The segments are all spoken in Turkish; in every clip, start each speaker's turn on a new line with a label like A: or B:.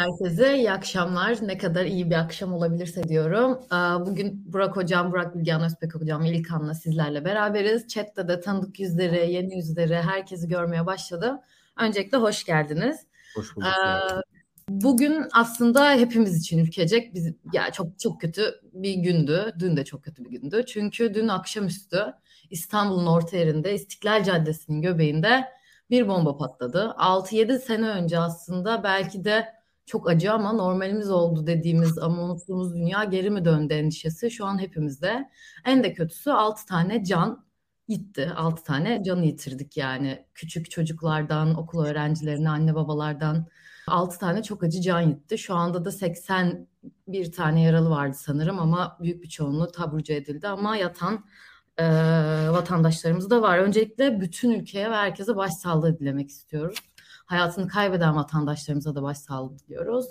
A: Herkese, iyi akşamlar. Ne kadar iyi bir akşam olabilirse diyorum. Bugün Burak Hocam, Burak Bilgehan Özbek Hocam, İlkan'la sizlerle beraberiz. Chat'te de tanıdık yüzleri, yeni yüzleri, herkesi görmeye başladım. Öncelikle hoş geldiniz.
B: Hoş bulduk.
A: Bugün aslında hepimiz için ülkecek biz, yani çok çok kötü bir gündü. Dün de çok kötü bir gündü. Çünkü dün akşamüstü İstanbul'un orta yerinde İstiklal Caddesi'nin göbeğinde bir bomba patladı. 6-7 sene önce aslında belki de çok acı ama normalimiz oldu dediğimiz ama unuttuğumuz dünya geri mi döndü endişesi şu an hepimizde. En de kötüsü 6 tane can gitti. 6 tane canı yitirdik yani. Küçük çocuklardan, okul öğrencilerine, anne babalardan 6 tane çok acı can gitti. Şu anda da 81 tane yaralı vardı sanırım ama büyük bir çoğunluğu taburcu edildi ama yatan e, vatandaşlarımız da var. Öncelikle bütün ülkeye ve herkese başsağlığı dilemek istiyoruz. Hayatını kaybeden vatandaşlarımıza da başsağlığı diliyoruz.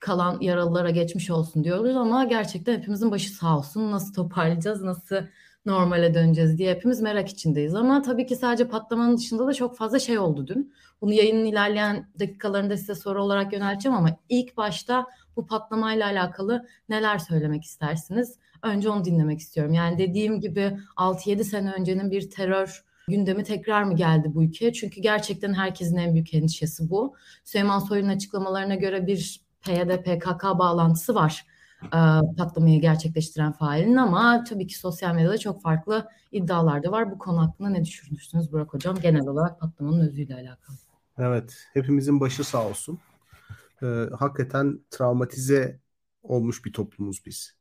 A: Kalan yaralılara geçmiş olsun diyoruz ama gerçekten hepimizin başı sağ olsun. Nasıl toparlayacağız, nasıl normale döneceğiz diye hepimiz merak içindeyiz. Ama tabii ki sadece patlamanın dışında da çok fazla şey oldu dün. Bunu yayının ilerleyen dakikalarında size soru olarak yönelteceğim ama ilk başta bu patlamayla alakalı neler söylemek istersiniz? Önce onu dinlemek istiyorum. Yani dediğim gibi 6-7 sene öncenin bir terör gündemi tekrar mı geldi bu ülkeye? Çünkü gerçekten herkesin en büyük endişesi bu. Süleyman Soylu'nun açıklamalarına göre bir PYD PKK bağlantısı var e, patlamayı gerçekleştiren failin ama tabii ki sosyal medyada çok farklı iddialar da var. Bu konu hakkında ne düşünürsünüz Burak Hocam genel olarak patlamanın özüyle alakalı?
B: Evet, hepimizin başı sağ olsun. Ee, hakikaten travmatize olmuş bir toplumuz biz.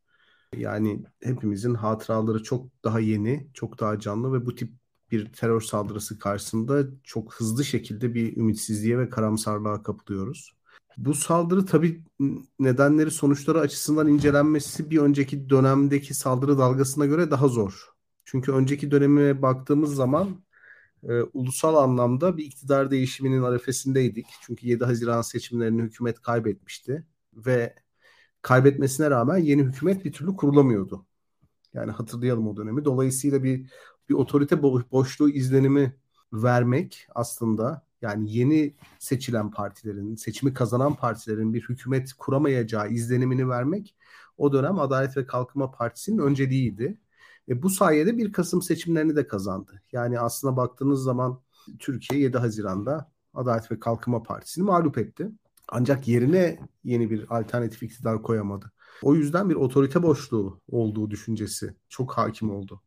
B: Yani hepimizin hatıraları çok daha yeni, çok daha canlı ve bu tip bir terör saldırısı karşısında çok hızlı şekilde bir ümitsizliğe ve karamsarlığa kapılıyoruz. Bu saldırı tabii nedenleri sonuçları açısından incelenmesi bir önceki dönemdeki saldırı dalgasına göre daha zor. Çünkü önceki döneme baktığımız zaman e, ulusal anlamda bir iktidar değişiminin arefesindeydik. Çünkü 7 Haziran seçimlerini hükümet kaybetmişti ve kaybetmesine rağmen yeni hükümet bir türlü kurulamıyordu. Yani hatırlayalım o dönemi. Dolayısıyla bir bir otorite boşluğu izlenimi vermek aslında yani yeni seçilen partilerin, seçimi kazanan partilerin bir hükümet kuramayacağı izlenimini vermek o dönem Adalet ve Kalkınma Partisi'nin önceliğiydi. E, bu sayede bir Kasım seçimlerini de kazandı. Yani aslına baktığınız zaman Türkiye 7 Haziran'da Adalet ve Kalkınma Partisi'ni mağlup etti. Ancak yerine yeni bir alternatif iktidar koyamadı. O yüzden bir otorite boşluğu olduğu düşüncesi çok hakim oldu.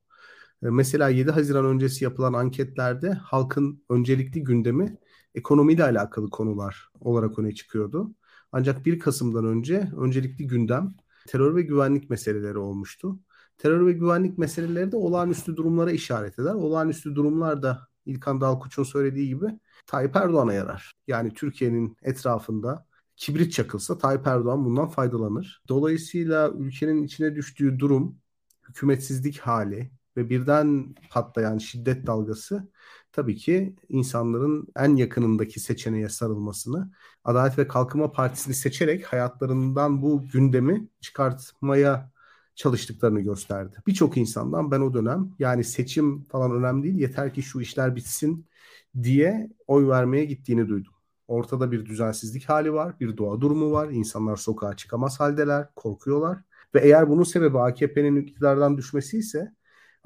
B: E, mesela 7 Haziran öncesi yapılan anketlerde halkın öncelikli gündemi ekonomiyle alakalı konular olarak öne çıkıyordu. Ancak 1 Kasım'dan önce öncelikli gündem terör ve güvenlik meseleleri olmuştu. Terör ve güvenlik meseleleri de olağanüstü durumlara işaret eder. Olağanüstü durumlar da İlkan Dalkuç'un söylediği gibi Tayyip Erdoğan'a yarar. Yani Türkiye'nin etrafında kibrit çakılsa Tayyip Erdoğan bundan faydalanır. Dolayısıyla ülkenin içine düştüğü durum, hükümetsizlik hali ve birden patlayan şiddet dalgası tabii ki insanların en yakınındaki seçeneğe sarılmasını, Adalet ve Kalkınma Partisi'ni seçerek hayatlarından bu gündemi çıkartmaya çalıştıklarını gösterdi. Birçok insandan ben o dönem yani seçim falan önemli değil yeter ki şu işler bitsin diye oy vermeye gittiğini duydum. Ortada bir düzensizlik hali var, bir doğa durumu var. İnsanlar sokağa çıkamaz haldeler, korkuyorlar. Ve eğer bunun sebebi AKP'nin iktidardan düşmesi ise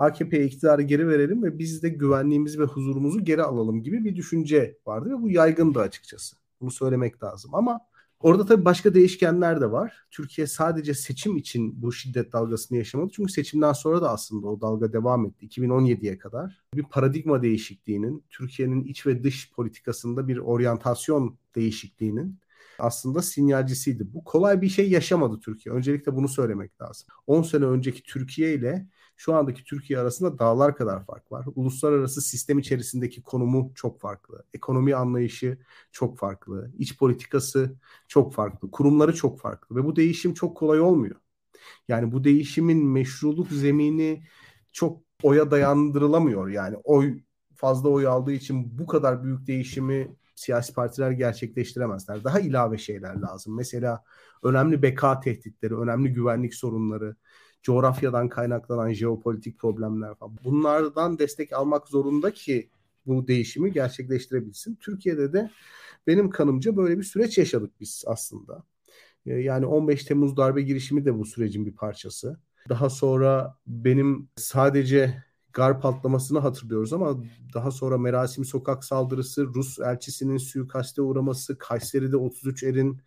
B: AKP'ye iktidarı geri verelim ve biz de güvenliğimizi ve huzurumuzu geri alalım gibi bir düşünce vardı ve bu yaygındı açıkçası. Bunu söylemek lazım ama Orada tabii başka değişkenler de var. Türkiye sadece seçim için bu şiddet dalgasını yaşamadı. Çünkü seçimden sonra da aslında o dalga devam etti 2017'ye kadar. Bir paradigma değişikliğinin, Türkiye'nin iç ve dış politikasında bir oryantasyon değişikliğinin aslında sinyalcisiydi. Bu kolay bir şey yaşamadı Türkiye. Öncelikle bunu söylemek lazım. 10 sene önceki Türkiye ile şu andaki Türkiye arasında dağlar kadar fark var. Uluslararası sistem içerisindeki konumu çok farklı. Ekonomi anlayışı çok farklı. İç politikası çok farklı. Kurumları çok farklı. Ve bu değişim çok kolay olmuyor. Yani bu değişimin meşruluk zemini çok oya dayandırılamıyor. Yani oy fazla oy aldığı için bu kadar büyük değişimi siyasi partiler gerçekleştiremezler. Daha ilave şeyler lazım. Mesela önemli beka tehditleri, önemli güvenlik sorunları, coğrafyadan kaynaklanan jeopolitik problemler falan. Bunlardan destek almak zorunda ki bu değişimi gerçekleştirebilsin. Türkiye'de de benim kanımca böyle bir süreç yaşadık biz aslında. Ee, yani 15 Temmuz darbe girişimi de bu sürecin bir parçası. Daha sonra benim sadece Gar patlamasını hatırlıyoruz ama daha sonra Merasim Sokak saldırısı, Rus elçisinin suikaste uğraması, Kayseri'de 33 erin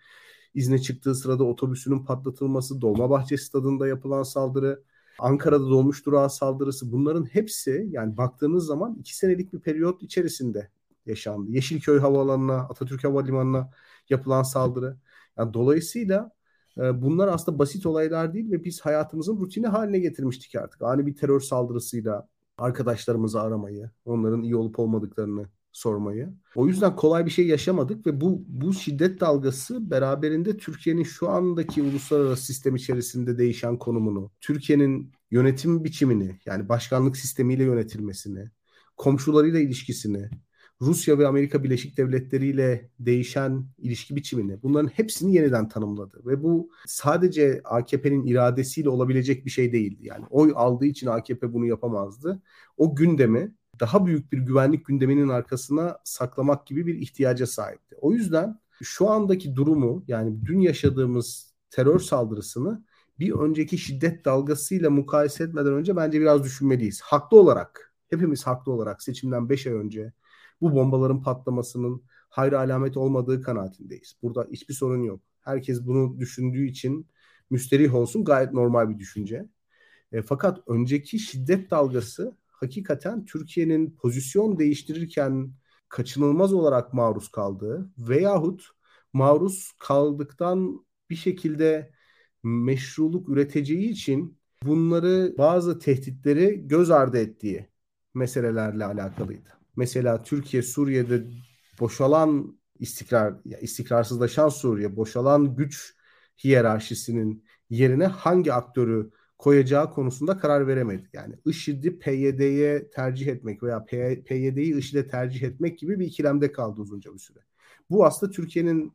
B: izne çıktığı sırada otobüsünün patlatılması, Dolmabahçe stadında yapılan saldırı, Ankara'da dolmuş durağı saldırısı bunların hepsi yani baktığınız zaman iki senelik bir periyot içerisinde yaşandı. Yeşilköy Havaalanı'na, Atatürk Havalimanı'na yapılan saldırı. Yani dolayısıyla e, bunlar aslında basit olaylar değil ve biz hayatımızın rutini haline getirmiştik artık. Ani bir terör saldırısıyla arkadaşlarımızı aramayı, onların iyi olup olmadıklarını sormayı. O yüzden kolay bir şey yaşamadık ve bu bu şiddet dalgası beraberinde Türkiye'nin şu andaki uluslararası sistem içerisinde değişen konumunu, Türkiye'nin yönetim biçimini yani başkanlık sistemiyle yönetilmesini, komşularıyla ilişkisini, Rusya ve Amerika Birleşik Devletleri ile değişen ilişki biçimini bunların hepsini yeniden tanımladı. Ve bu sadece AKP'nin iradesiyle olabilecek bir şey değildi. Yani oy aldığı için AKP bunu yapamazdı. O gündemi daha büyük bir güvenlik gündeminin arkasına saklamak gibi bir ihtiyaca sahipti. O yüzden şu andaki durumu yani dün yaşadığımız terör saldırısını bir önceki şiddet dalgasıyla mukayese etmeden önce bence biraz düşünmeliyiz. Haklı olarak, hepimiz haklı olarak seçimden 5 ay önce bu bombaların patlamasının hayra alamet olmadığı kanaatindeyiz. Burada hiçbir sorun yok. Herkes bunu düşündüğü için müsterih olsun gayet normal bir düşünce. E, fakat önceki şiddet dalgası hakikaten Türkiye'nin pozisyon değiştirirken kaçınılmaz olarak maruz kaldığı veyahut maruz kaldıktan bir şekilde meşruluk üreteceği için bunları bazı tehditleri göz ardı ettiği meselelerle alakalıydı. Mesela Türkiye Suriye'de boşalan istikrar istikrarsızlaşan Suriye, boşalan güç hiyerarşisinin yerine hangi aktörü koyacağı konusunda karar veremedi. Yani IŞİD'i PYD'ye tercih etmek veya PYD'yi IŞİD'e tercih etmek gibi bir ikilemde kaldı uzunca bir süre. Bu aslında Türkiye'nin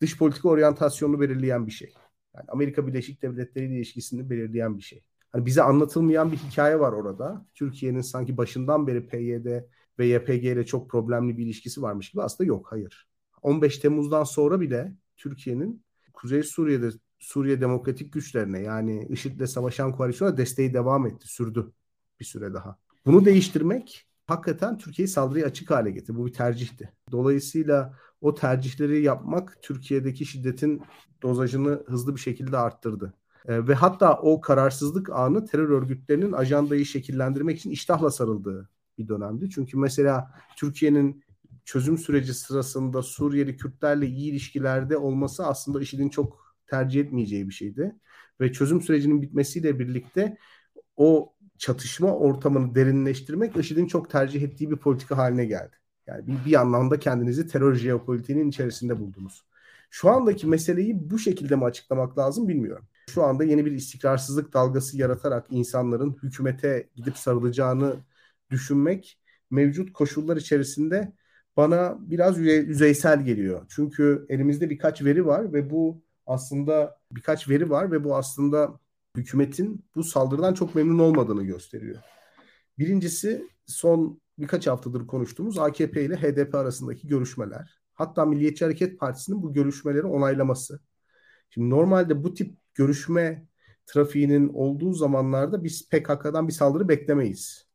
B: dış politika oryantasyonunu belirleyen bir şey. Yani Amerika Birleşik Devletleri ile ilişkisini belirleyen bir şey. Hani bize anlatılmayan bir hikaye var orada. Türkiye'nin sanki başından beri PYD ve YPG ile çok problemli bir ilişkisi varmış gibi aslında yok, hayır. 15 Temmuz'dan sonra bile Türkiye'nin Kuzey Suriye'de Suriye Demokratik Güçlerine yani IŞİD'le savaşan koalisyona desteği devam etti, sürdü bir süre daha. Bunu değiştirmek hakikaten Türkiye'yi saldırıya açık hale getirdi. Bu bir tercihti. Dolayısıyla o tercihleri yapmak Türkiye'deki şiddetin dozajını hızlı bir şekilde arttırdı. E, ve hatta o kararsızlık anı terör örgütlerinin ajandayı şekillendirmek için iştahla sarıldığı bir dönemdi. Çünkü mesela Türkiye'nin çözüm süreci sırasında Suriyeli Kürtlerle iyi ilişkilerde olması aslında IŞİD'in çok tercih etmeyeceği bir şeydi. Ve çözüm sürecinin bitmesiyle birlikte o çatışma ortamını derinleştirmek IŞİD'in çok tercih ettiği bir politika haline geldi. Yani bir, bir anlamda kendinizi terör jeopolitiğinin içerisinde buldunuz. Şu andaki meseleyi bu şekilde mi açıklamak lazım bilmiyorum. Şu anda yeni bir istikrarsızlık dalgası yaratarak insanların hükümete gidip sarılacağını düşünmek mevcut koşullar içerisinde bana biraz yüzeysel geliyor. Çünkü elimizde birkaç veri var ve bu aslında birkaç veri var ve bu aslında hükümetin bu saldırıdan çok memnun olmadığını gösteriyor. Birincisi son birkaç haftadır konuştuğumuz AKP ile HDP arasındaki görüşmeler. Hatta Milliyetçi Hareket Partisi'nin bu görüşmeleri onaylaması. Şimdi normalde bu tip görüşme trafiğinin olduğu zamanlarda biz PKK'dan bir saldırı beklemeyiz.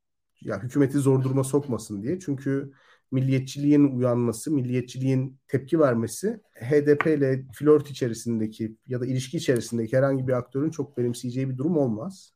B: Ya hükümeti zor duruma sokmasın diye. Çünkü milliyetçiliğin uyanması, milliyetçiliğin tepki vermesi HDP ile flört içerisindeki ya da ilişki içerisindeki herhangi bir aktörün çok benimseyeceği bir durum olmaz.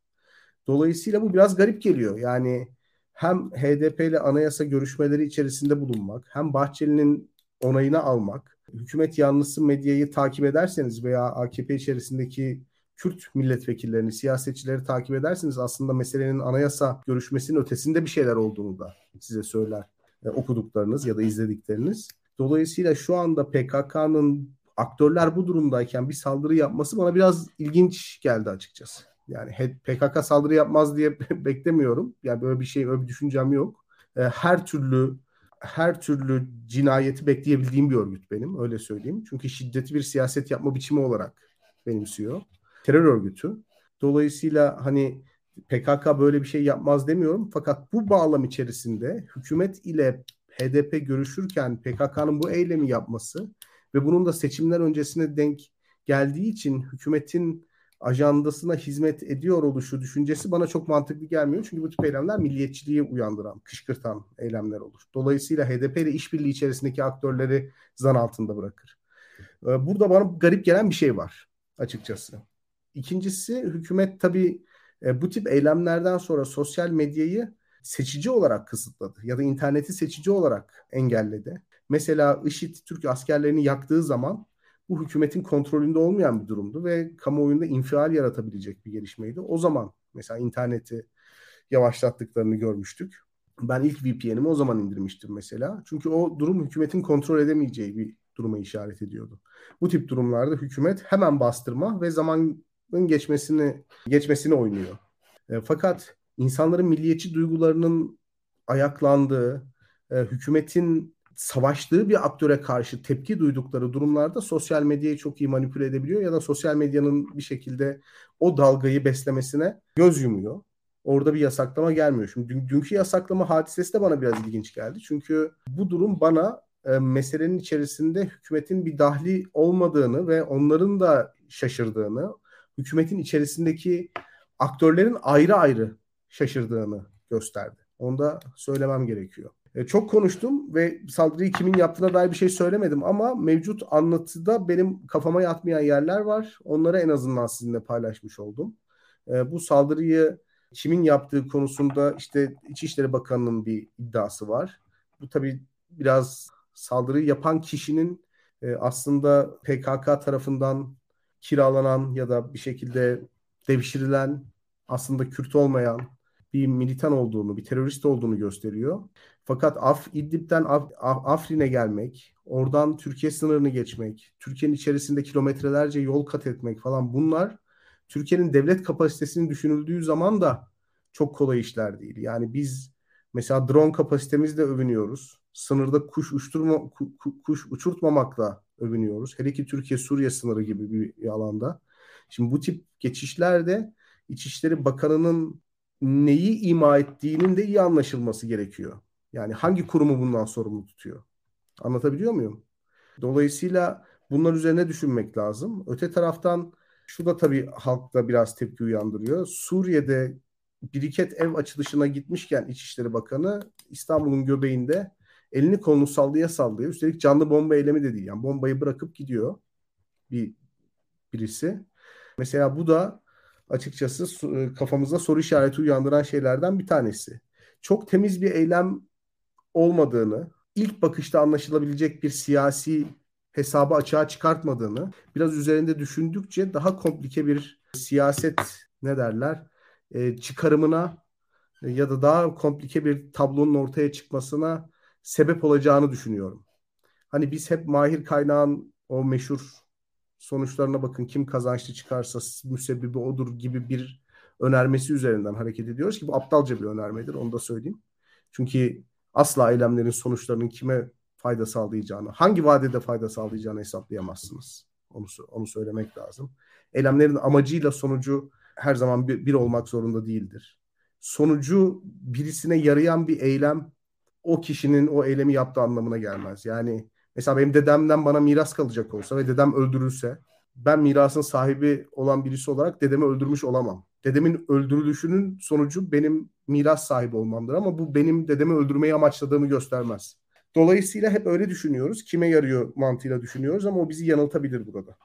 B: Dolayısıyla bu biraz garip geliyor. Yani hem HDP ile anayasa görüşmeleri içerisinde bulunmak, hem Bahçeli'nin onayını almak, hükümet yanlısı medyayı takip ederseniz veya AKP içerisindeki Kürt milletvekillerini, siyasetçileri takip ederseniz aslında meselenin anayasa görüşmesinin ötesinde bir şeyler olduğunu da size söyler e, okuduklarınız ya da izledikleriniz. Dolayısıyla şu anda PKK'nın aktörler bu durumdayken bir saldırı yapması bana biraz ilginç geldi açıkçası. Yani PKK saldırı yapmaz diye beklemiyorum. Yani böyle bir şey, öyle bir düşüncem yok. E, her türlü her türlü cinayeti bekleyebildiğim bir örgüt benim öyle söyleyeyim. Çünkü şiddeti bir siyaset yapma biçimi olarak benimsiyor. Terör örgütü. Dolayısıyla hani PKK böyle bir şey yapmaz demiyorum. Fakat bu bağlam içerisinde hükümet ile HDP görüşürken PKK'nın bu eylemi yapması ve bunun da seçimler öncesine denk geldiği için hükümetin ajandasına hizmet ediyor oluşu düşüncesi bana çok mantıklı gelmiyor. Çünkü bu tip eylemler milliyetçiliği uyandıran, kışkırtan eylemler olur. Dolayısıyla HDP ile işbirliği içerisindeki aktörleri zan altında bırakır. Ee, burada bana garip gelen bir şey var açıkçası. İkincisi hükümet tabii e, bu tip eylemlerden sonra sosyal medyayı seçici olarak kısıtladı ya da interneti seçici olarak engelledi. Mesela IŞİD Türk askerlerini yaktığı zaman bu hükümetin kontrolünde olmayan bir durumdu ve kamuoyunda infial yaratabilecek bir gelişmeydi. O zaman mesela interneti yavaşlattıklarını görmüştük. Ben ilk VPN'imi o zaman indirmiştim mesela. Çünkü o durum hükümetin kontrol edemeyeceği bir duruma işaret ediyordu. Bu tip durumlarda hükümet hemen bastırma ve zamanın geçmesini geçmesini oynuyor. E, fakat insanların milliyetçi duygularının ayaklandığı, e, hükümetin savaştığı bir aktöre karşı tepki duydukları durumlarda sosyal medyayı çok iyi manipüle edebiliyor ya da sosyal medyanın bir şekilde o dalgayı beslemesine göz yumuyor. Orada bir yasaklama gelmiyor. Şimdi dün, dünkü yasaklama hadisesi de bana biraz ilginç geldi. Çünkü bu durum bana e, meselenin içerisinde hükümetin bir dahli olmadığını ve onların da şaşırdığını, hükümetin içerisindeki aktörlerin ayrı ayrı şaşırdığını gösterdi. Onu da söylemem gerekiyor. E, çok konuştum ve saldırıyı kimin yaptığına dair bir şey söylemedim ama mevcut anlatıda benim kafama yatmayan yerler var. Onları en azından sizinle paylaşmış oldum. E, bu saldırıyı kimin yaptığı konusunda işte İçişleri Bakanı'nın bir iddiası var. Bu tabii biraz saldırıyı yapan kişinin e, aslında PKK tarafından kiralanan ya da bir şekilde devşirilen aslında Kürt olmayan bir militan olduğunu, bir terörist olduğunu gösteriyor. Fakat Af İdlib'den Af Afrin'e gelmek, oradan Türkiye sınırını geçmek, Türkiye'nin içerisinde kilometrelerce yol kat etmek falan bunlar Türkiye'nin devlet kapasitesini düşünüldüğü zaman da çok kolay işler değil. Yani biz mesela drone kapasitemizle övünüyoruz. Sınırda kuş uçturma kuş uçurtmamakla övünüyoruz. Hele ki Türkiye Suriye sınırı gibi bir alanda. Şimdi bu tip geçişlerde İçişleri Bakanı'nın neyi ima ettiğinin de iyi anlaşılması gerekiyor. Yani hangi kurumu bundan sorumlu tutuyor? Anlatabiliyor muyum? Dolayısıyla bunlar üzerine düşünmek lazım. Öte taraftan şu da tabii halkta biraz tepki uyandırıyor. Suriye'de biriket ev açılışına gitmişken İçişleri Bakanı İstanbul'un göbeğinde elini kolunu sallaya sallaya üstelik canlı bomba eylemi de değil. Yani bombayı bırakıp gidiyor bir birisi. Mesela bu da açıkçası e, kafamızda soru işareti uyandıran şeylerden bir tanesi. Çok temiz bir eylem olmadığını, ilk bakışta anlaşılabilecek bir siyasi hesabı açığa çıkartmadığını, biraz üzerinde düşündükçe daha komplike bir siyaset ne derler e, çıkarımına ya da daha komplike bir tablonun ortaya çıkmasına sebep olacağını düşünüyorum. Hani biz hep Mahir Kaynağ'ın o meşhur sonuçlarına bakın kim kazançlı çıkarsa müsebbibi odur gibi bir önermesi üzerinden hareket ediyoruz ki bu aptalca bir önermedir onu da söyleyeyim. Çünkü asla eylemlerin sonuçlarının kime fayda sağlayacağını, hangi vadede fayda sağlayacağını hesaplayamazsınız. Onu, onu söylemek lazım. Eylemlerin amacıyla sonucu her zaman bir, bir olmak zorunda değildir. Sonucu birisine yarayan bir eylem o kişinin o eylemi yaptığı anlamına gelmez. Yani Mesela benim dedemden bana miras kalacak olsa ve dedem öldürülse ben mirasın sahibi olan birisi olarak dedemi öldürmüş olamam. Dedemin öldürülüşünün sonucu benim miras sahibi olmamdır ama bu benim dedemi öldürmeyi amaçladığımı göstermez. Dolayısıyla hep öyle düşünüyoruz. Kime yarıyor mantığıyla düşünüyoruz ama o bizi yanıltabilir burada.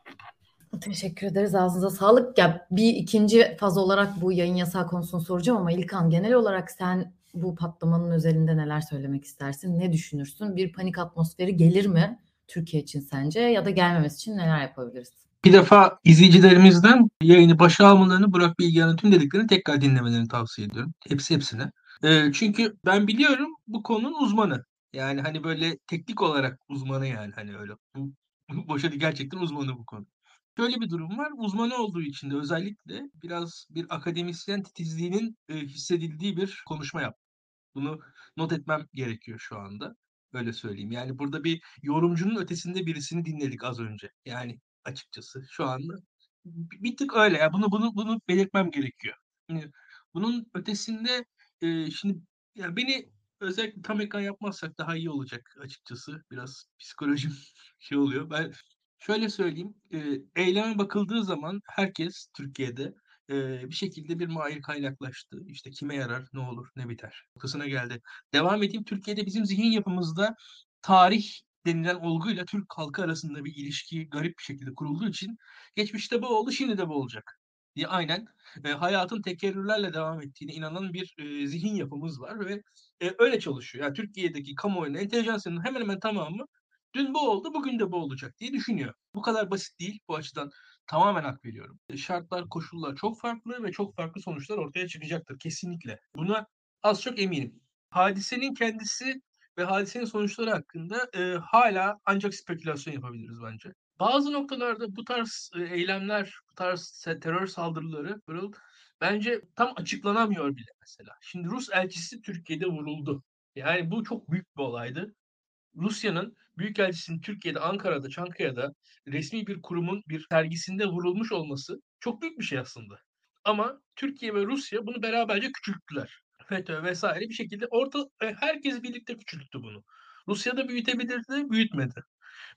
A: Teşekkür ederiz. Ağzınıza sağlık. Ya bir ikinci faz olarak bu yayın yasağı konusunu soracağım ama İlkan genel olarak sen bu patlamanın özelinde neler söylemek istersin? Ne düşünürsün? Bir panik atmosferi gelir mi Türkiye için sence ya da gelmemesi için neler yapabiliriz?
C: Bir defa izleyicilerimizden yayını başa almalarını, Burak Bilgehan'ın tüm dediklerini tekrar dinlemelerini tavsiye ediyorum. Hepsi hepsine. E, çünkü ben biliyorum bu konunun uzmanı. Yani hani böyle teknik olarak uzmanı yani hani öyle. Bu, boşa gerçekten uzmanı bu konu. Şöyle bir durum var. Uzmanı olduğu için de özellikle biraz bir akademisyen titizliğinin e, hissedildiği bir konuşma yaptı. Bunu not etmem gerekiyor şu anda. Öyle söyleyeyim. Yani burada bir yorumcunun ötesinde birisini dinledik az önce. Yani açıkçası şu anda bir tık öyle. Ya bunu bunu bunu belirtmem gerekiyor. Şimdi bunun ötesinde e, şimdi ya beni Özellikle tam ekran yapmazsak daha iyi olacak açıkçası. Biraz psikolojim şey oluyor. Ben şöyle söyleyeyim, eee, eyleme bakıldığı zaman herkes Türkiye'de, eee, bir şekilde bir mahir kaynaklaştı. İşte kime yarar, ne olur, ne biter noktasına geldi. Devam edeyim. Türkiye'de bizim zihin yapımızda tarih denilen olguyla Türk halkı arasında bir ilişki garip bir şekilde kurulduğu için geçmişte bu oldu, şimdi de bu olacak diye aynen e, hayatın tekerrürlerle devam ettiğine inanan bir e, zihin yapımız var ve e, öyle çalışıyor. Yani Türkiye'deki kamuoyunun, entelijansiyonun hemen hemen tamamı dün bu oldu, bugün de bu olacak diye düşünüyor. Bu kadar basit değil. Bu açıdan tamamen hak veriyorum. Şartlar, koşullar çok farklı ve çok farklı sonuçlar ortaya çıkacaktır kesinlikle. Buna az çok eminim. Hadisenin kendisi ve hadisenin sonuçları hakkında e, hala ancak spekülasyon yapabiliriz bence. Bazı noktalarda bu tarz e, eylemler, bu tarz terör saldırıları Pırıl, bence tam açıklanamıyor bile mesela. Şimdi Rus elçisi Türkiye'de vuruldu. Yani bu çok büyük bir olaydı. Rusya'nın Büyükelçisi'nin Türkiye'de, Ankara'da, Çankaya'da resmi bir kurumun bir sergisinde vurulmuş olması çok büyük bir şey aslında. Ama Türkiye ve Rusya bunu beraberce küçülttüler. FETÖ vesaire bir şekilde orta e, herkes birlikte küçülttü bunu. Rusya da büyütebilirdi, büyütmedi.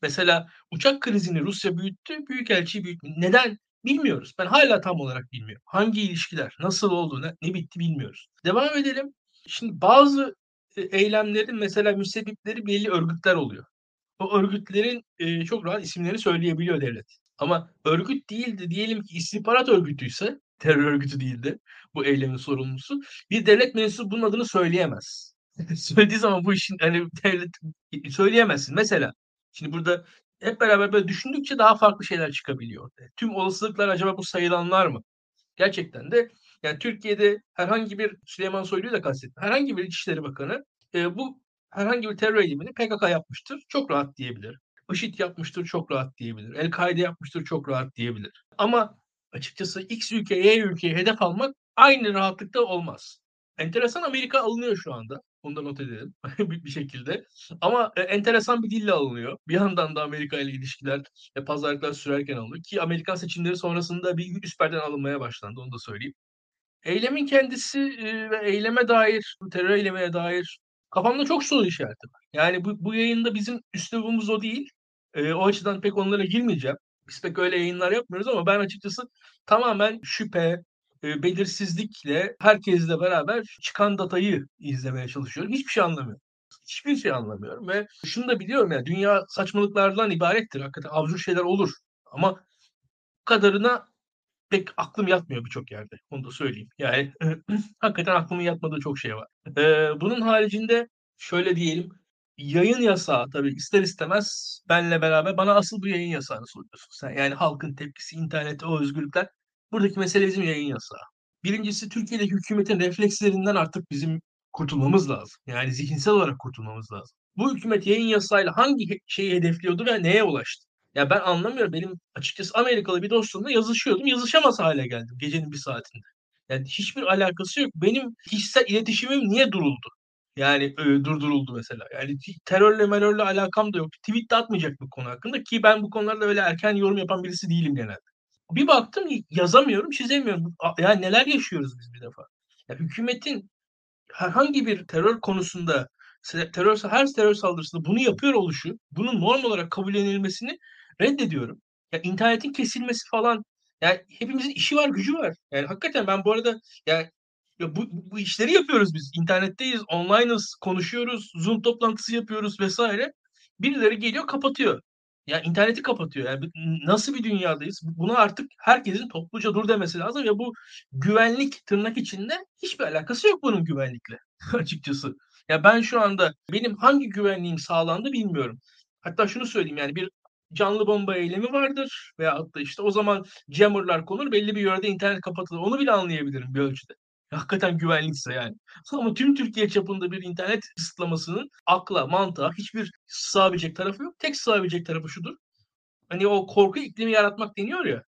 C: Mesela uçak krizini Rusya büyüttü, Büyükelçiyi büyütmedi. Neden? Bilmiyoruz. Ben hala tam olarak bilmiyorum. Hangi ilişkiler, nasıl oldu, ne, ne bitti bilmiyoruz. Devam edelim. Şimdi bazı eylemlerin mesela müsebbipleri belli örgütler oluyor. O örgütlerin e, çok rahat isimlerini söyleyebiliyor devlet. Ama örgüt değildi diyelim ki istihbarat örgütüyse, terör örgütü değildi bu eylemin sorumlusu. Bir devlet mensubu bunun adını söyleyemez. Söylediği zaman bu işin hani devlet söyleyemezsin. Mesela şimdi burada hep beraber böyle düşündükçe daha farklı şeyler çıkabiliyor. Tüm olasılıklar acaba bu sayılanlar mı? Gerçekten de yani Türkiye'de herhangi bir Süleyman Soylu'yu da kastettim. Herhangi bir İçişleri Bakanı e, bu herhangi bir terör eylemini PKK yapmıştır. Çok rahat diyebilir. IŞİD yapmıştır çok rahat diyebilir. El-Kaide yapmıştır çok rahat diyebilir. Ama açıkçası X ülke, Y ülkeye hedef almak aynı rahatlıkta olmaz. Enteresan Amerika alınıyor şu anda. Onu da not edelim bir şekilde. Ama e, enteresan bir dille alınıyor. Bir yandan da Amerika ile ilişkiler ve pazarlıklar sürerken alınıyor. Ki Amerikan seçimleri sonrasında bir üst perden alınmaya başlandı. Onu da söyleyeyim. Eylemin kendisi ve eyleme dair, terör eylemeye dair kafamda çok soru işareti var. Yani bu, bu yayında bizim üslubumuz o değil. E, o açıdan pek onlara girmeyeceğim. Biz pek öyle yayınlar yapmıyoruz ama ben açıkçası tamamen şüphe, e, belirsizlikle herkesle beraber çıkan datayı izlemeye çalışıyorum. Hiçbir şey anlamıyorum. Hiçbir şey anlamıyorum ve şunu da biliyorum yani dünya saçmalıklardan ibarettir. Hakikaten absürt şeyler olur. Ama bu kadarına pek aklım yatmıyor birçok yerde. Onu da söyleyeyim. Yani hakikaten aklımın yatmadığı çok şey var. Ee, bunun haricinde şöyle diyelim yayın yasağı tabii ister istemez benle beraber bana asıl bu yayın yasağını soruyorsun sen. Yani halkın tepkisi, internete o özgürlükler. Buradaki mesele bizim yayın yasağı. Birincisi Türkiye'deki hükümetin reflekslerinden artık bizim kurtulmamız lazım. Yani zihinsel olarak kurtulmamız lazım. Bu hükümet yayın yasayla hangi şeyi hedefliyordu ve neye ulaştı? Ya ben anlamıyorum. Benim açıkçası Amerikalı bir dostumla yazışıyordum. Yazışamaz hale geldim gecenin bir saatinde. Yani hiçbir alakası yok. Benim kişisel iletişimim niye duruldu? Yani e, durduruldu mesela. Yani terörle merörle alakam da yok. Tweet de atmayacak bu konu hakkında ki ben bu konularda öyle erken yorum yapan birisi değilim genelde. Bir baktım yazamıyorum, çizemiyorum. Yani neler yaşıyoruz biz bir defa. Ya hükümetin herhangi bir terör konusunda terör her terör saldırısında bunu yapıyor oluşu, bunun norm olarak kabul edilmesini reddediyorum. Ya internetin kesilmesi falan yani hepimizin işi var, gücü var. Yani hakikaten ben bu arada yani ya bu, bu işleri yapıyoruz biz. İnternetteyiz, online'ız, konuşuyoruz, Zoom toplantısı yapıyoruz vesaire. Birileri geliyor kapatıyor. Ya interneti kapatıyor. Yani nasıl bir dünyadayız? Buna artık herkesin topluca dur demesi lazım ve bu güvenlik tırnak içinde hiçbir alakası yok bunun güvenlikle açıkçası. Ya ben şu anda benim hangi güvenliğim sağlandı bilmiyorum. Hatta şunu söyleyeyim yani bir canlı bomba eylemi vardır veya da işte o zaman jammerlar konur belli bir yerde internet kapatılır. Onu bile anlayabilirim bir ölçüde. Hakikaten güvenlikse yani. Ama tüm Türkiye çapında bir internet kısıtlamasının akla, mantığa hiçbir sığabilecek tarafı yok. Tek sığabilecek tarafı şudur. Hani o korku iklimi yaratmak deniyor ya.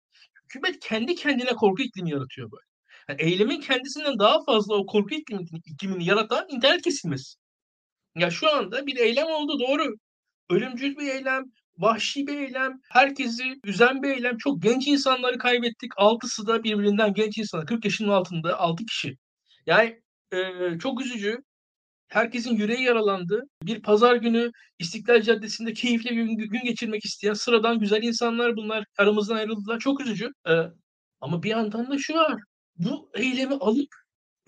C: Hükümet kendi kendine korku iklimi yaratıyor böyle. Yani eylemin kendisinden daha fazla o korku iklimini, iklimini yaratan internet kesilmesi. Ya şu anda bir eylem oldu doğru. Ölümcül bir eylem, vahşi bir eylem, herkesi üzen bir eylem. Çok genç insanları kaybettik. Altısı da birbirinden genç insanlar. 40 yaşının altında 6 kişi. Yani e, çok üzücü. herkesin yüreği yaralandı. Bir pazar günü İstiklal Caddesi'nde keyifli gün, gün geçirmek isteyen sıradan güzel insanlar bunlar aramızdan ayrıldılar. Çok üzücü. Ee, ama bir yandan da şu var. Bu eylemi alıp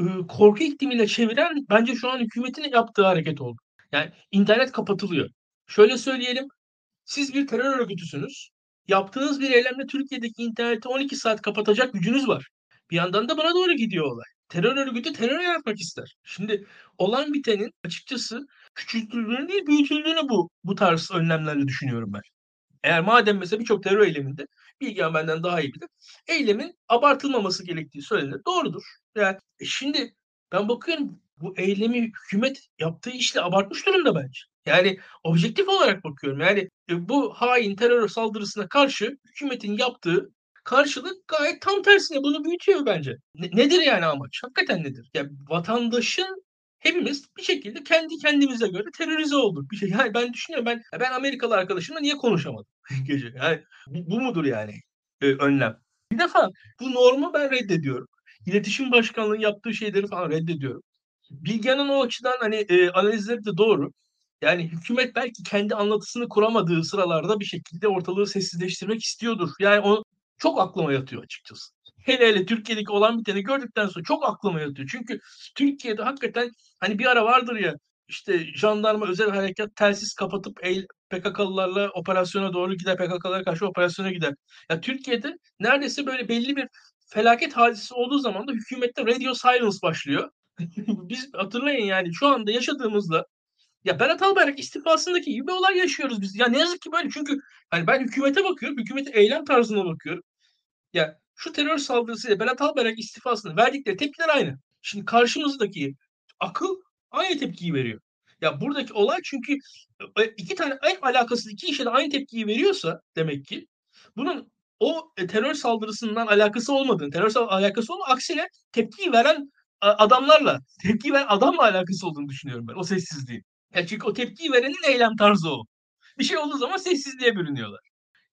C: e, korku iklimiyle çeviren bence şu an hükümetin yaptığı hareket oldu. Yani internet kapatılıyor. Şöyle söyleyelim. Siz bir terör örgütüsünüz. Yaptığınız bir eylemle Türkiye'deki interneti 12 saat kapatacak gücünüz var. Bir yandan da buna doğru gidiyor olay. Terör örgütü terör yaratmak ister. Şimdi olan bitenin açıkçası küçültüldüğünü değil büyütüldüğünü bu bu tarz önlemlerle düşünüyorum ben. Eğer madem mesela birçok terör eyleminde Bilgehan benden daha iyi bilir. Eylemin abartılmaması gerektiği söylenir. Doğrudur. Yani e şimdi ben bakıyorum bu eylemi hükümet yaptığı işle abartmış durumda bence. Yani objektif olarak bakıyorum. Yani e, bu hain terör saldırısına karşı hükümetin yaptığı karşılık gayet tam tersine bunu büyütüyor bence. Ne, nedir yani amaç? Hakikaten nedir? Yani vatandaşın hepimiz bir şekilde kendi kendimize göre terörize olduk. Bir şey. Yani ben düşünüyorum ben ben Amerikalı arkadaşımla niye konuşamadım gece? Yani bu, bu mudur yani e, önlem? Bir defa bu normu ben reddediyorum. İletişim Başkanlığı yaptığı şeyleri falan reddediyorum. Bilgehan'ın o açıdan hani e, analizleri de doğru. Yani hükümet belki kendi anlatısını kuramadığı sıralarda bir şekilde ortalığı sessizleştirmek istiyordur. Yani o çok aklıma yatıyor açıkçası. Hele hele Türkiye'deki olan biteni gördükten sonra çok aklıma yatıyor. Çünkü Türkiye'de hakikaten hani bir ara vardır ya işte jandarma özel harekat telsiz kapatıp el, PKK'lılarla operasyona doğru gider, PKK'lara karşı operasyona gider. Ya Türkiye'de neredeyse böyle belli bir felaket hadisi olduğu zaman da hükümette radio silence başlıyor. Biz hatırlayın yani şu anda yaşadığımızda ya Berat Albayrak istifasındaki gibi bir olay yaşıyoruz biz. Ya ne yazık ki böyle çünkü hani ben hükümete bakıyorum, hükümetin eylem tarzına bakıyorum. Ya şu terör saldırısıyla Berat Albayrak istifasını verdikleri tepkiler aynı. Şimdi karşımızdaki akıl aynı tepkiyi veriyor. Ya buradaki olay çünkü e, iki tane en alakasız iki işe de aynı tepkiyi veriyorsa demek ki bunun o e, terör saldırısından alakası olmadığını, terör alakası olmadığını aksine tepkiyi veren adamlarla, tepki veren adamla alakası olduğunu düşünüyorum ben o sessizliğin. Ya çünkü o tepkiyi verenin eylem tarzı o. Bir şey olduğu zaman sessizliğe bürünüyorlar.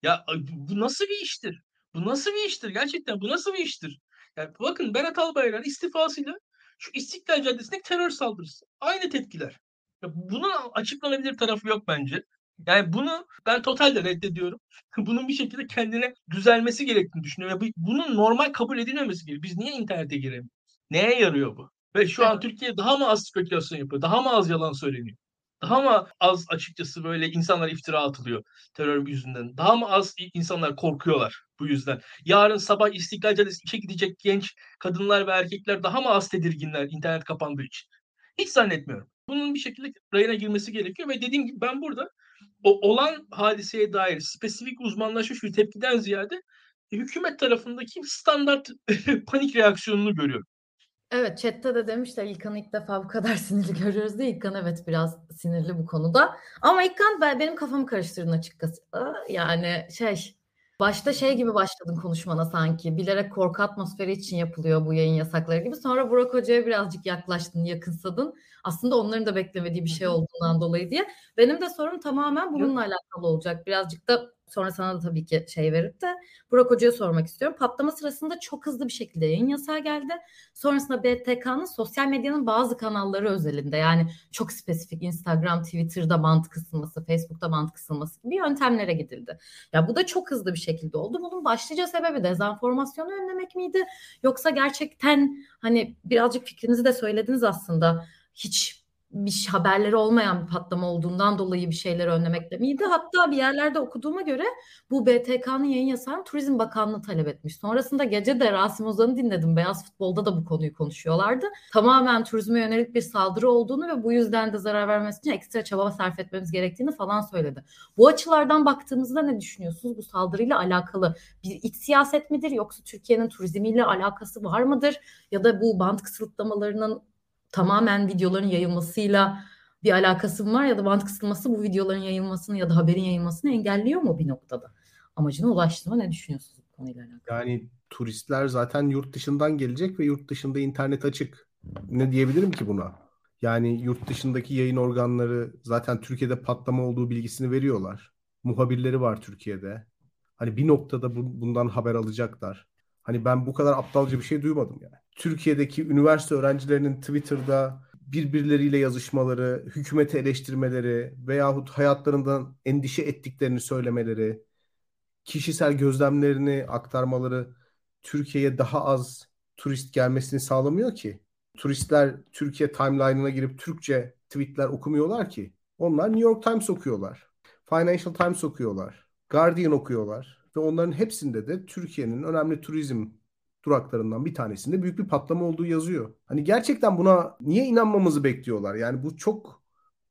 C: Ya bu nasıl bir iştir? Bu nasıl bir iştir? Gerçekten bu nasıl bir iştir? Yani bakın Berat Albayrak istifasıyla şu İstiklal Caddesi'ndeki terör saldırısı. Aynı tepkiler. Ya bunun açıklanabilir tarafı yok bence. Yani bunu ben totalde reddediyorum. Bunun bir şekilde kendine düzelmesi gerektiğini düşünüyorum. Ya bunun normal kabul edilmemesi gerekiyor. Biz niye internete giremiyoruz? Neye yarıyor bu? Ve şu an Türkiye daha mı az spekülasyon yapıyor? Daha mı az yalan söyleniyor? Daha mı az açıkçası böyle insanlar iftira atılıyor terör yüzünden? Daha mı az insanlar korkuyorlar bu yüzden? Yarın sabah İstiklal Caddesi işe gidecek genç kadınlar ve erkekler daha mı az tedirginler internet kapandığı için? Hiç zannetmiyorum. Bunun bir şekilde rayına girmesi gerekiyor ve dediğim gibi ben burada o olan hadiseye dair spesifik uzmanlaşmış bir tepkiden ziyade hükümet tarafındaki standart panik reaksiyonunu görüyorum.
A: Evet chatte de demişler İlkan'ı ilk defa bu kadar sinirli görüyoruz diye. İlkan evet biraz sinirli bu konuda. Ama İlkan ben, benim kafamı karıştırdın açıkçası. Yani şey başta şey gibi başladın konuşmana sanki. Bilerek korku atmosferi için yapılıyor bu yayın yasakları gibi. Sonra Burak Hoca'ya birazcık yaklaştın, yakınsadın. Aslında onların da beklemediği bir şey olduğundan dolayı diye. Benim de sorum tamamen bununla alakalı olacak. Birazcık da Sonra sana da tabii ki şey verip de Burak Hoca'ya sormak istiyorum. Patlama sırasında çok hızlı bir şekilde yayın yasağı geldi. Sonrasında BTK'nın sosyal medyanın bazı kanalları özelinde yani çok spesifik Instagram, Twitter'da bant kısılması, Facebook'ta bant kısılması gibi yöntemlere gidildi. Ya bu da çok hızlı bir şekilde oldu. Bunun başlıca sebebi dezenformasyonu önlemek miydi? Yoksa gerçekten hani birazcık fikrinizi de söylediniz aslında hiç bir haberleri olmayan bir patlama olduğundan dolayı bir şeyleri önlemekle miydi? Hatta bir yerlerde okuduğuma göre bu BTK'nın yayın yasağını Turizm Bakanlığı talep etmiş. Sonrasında gece de Rasim Ozan'ı dinledim. Beyaz Futbol'da da bu konuyu konuşuyorlardı. Tamamen turizme yönelik bir saldırı olduğunu ve bu yüzden de zarar vermesi için ekstra çaba sarf etmemiz gerektiğini falan söyledi. Bu açılardan baktığımızda ne düşünüyorsunuz? Bu saldırıyla alakalı bir iç siyaset midir yoksa Türkiye'nin turizmiyle alakası var mıdır? Ya da bu band kısıtlamalarının tamamen videoların yayılmasıyla bir alakası mı var ya da bant kısılması bu videoların yayılmasını ya da haberin yayılmasını engelliyor mu bir noktada? Amacına ulaştı mı? Ne düşünüyorsunuz bu konuyla alakalı?
B: Yani turistler zaten yurt dışından gelecek ve yurt dışında internet açık. Ne diyebilirim ki buna? Yani yurt dışındaki yayın organları zaten Türkiye'de patlama olduğu bilgisini veriyorlar. Muhabirleri var Türkiye'de. Hani bir noktada bu, bundan haber alacaklar. Hani ben bu kadar aptalca bir şey duymadım yani. Türkiye'deki üniversite öğrencilerinin Twitter'da birbirleriyle yazışmaları, hükümeti eleştirmeleri veyahut hayatlarından endişe ettiklerini söylemeleri, kişisel gözlemlerini aktarmaları Türkiye'ye daha az turist gelmesini sağlamıyor ki. Turistler Türkiye timeline'ına girip Türkçe tweetler okumuyorlar ki. Onlar New York Times okuyorlar. Financial Times okuyorlar. Guardian okuyorlar. Ve onların hepsinde de Türkiye'nin önemli turizm duraklarından bir tanesinde büyük bir patlama olduğu yazıyor. Hani gerçekten buna niye inanmamızı bekliyorlar? Yani bu çok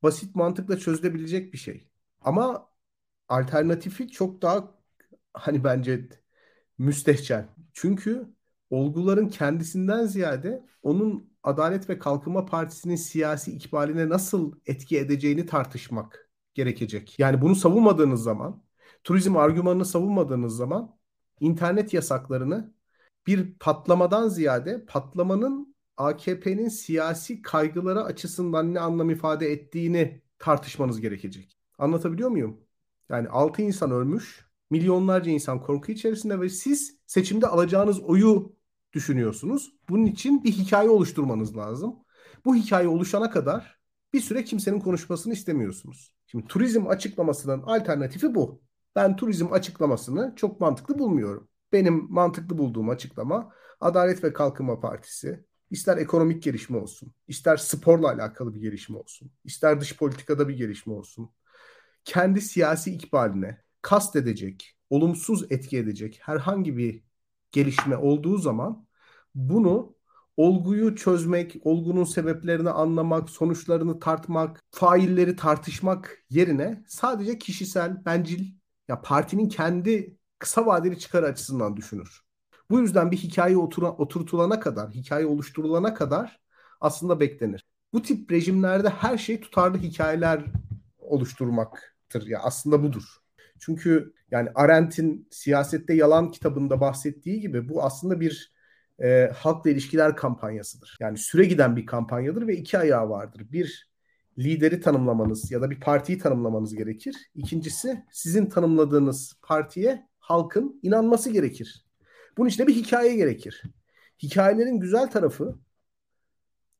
B: basit mantıkla çözülebilecek bir şey. Ama alternatifi çok daha hani bence müstehcen. Çünkü olguların kendisinden ziyade onun Adalet ve Kalkınma Partisi'nin siyasi ikbaline nasıl etki edeceğini tartışmak gerekecek. Yani bunu savunmadığınız zaman, turizm argümanını savunmadığınız zaman internet yasaklarını bir patlamadan ziyade patlamanın AKP'nin siyasi kaygıları açısından ne anlam ifade ettiğini tartışmanız gerekecek. Anlatabiliyor muyum? Yani 6 insan ölmüş, milyonlarca insan korku içerisinde ve siz seçimde alacağınız oyu düşünüyorsunuz. Bunun için bir hikaye oluşturmanız lazım. Bu hikaye oluşana kadar bir süre kimsenin konuşmasını istemiyorsunuz. Şimdi turizm açıklamasının alternatifi bu. Ben turizm açıklamasını çok mantıklı bulmuyorum. Benim mantıklı bulduğum açıklama Adalet ve Kalkınma Partisi ister ekonomik gelişme olsun, ister sporla alakalı bir gelişme olsun, ister dış politikada bir gelişme olsun. Kendi siyasi ikbaline kast edecek, olumsuz etki edecek herhangi bir gelişme olduğu zaman bunu olguyu çözmek, olgunun sebeplerini anlamak, sonuçlarını tartmak, failleri tartışmak yerine sadece kişisel, bencil ya partinin kendi kısa vadeli çıkar açısından düşünür. Bu yüzden bir hikaye otura, oturtulana kadar, hikaye oluşturulana kadar aslında beklenir. Bu tip rejimlerde her şey tutarlı hikayeler oluşturmaktır. Ya aslında budur. Çünkü yani Arendt'in Siyasette Yalan kitabında bahsettiği gibi bu aslında bir e, halkla ilişkiler kampanyasıdır. Yani süre giden bir kampanyadır ve iki ayağı vardır. Bir, lideri tanımlamanız ya da bir partiyi tanımlamanız gerekir. İkincisi, sizin tanımladığınız partiye halkın inanması gerekir. Bunun için de bir hikaye gerekir. Hikayelerin güzel tarafı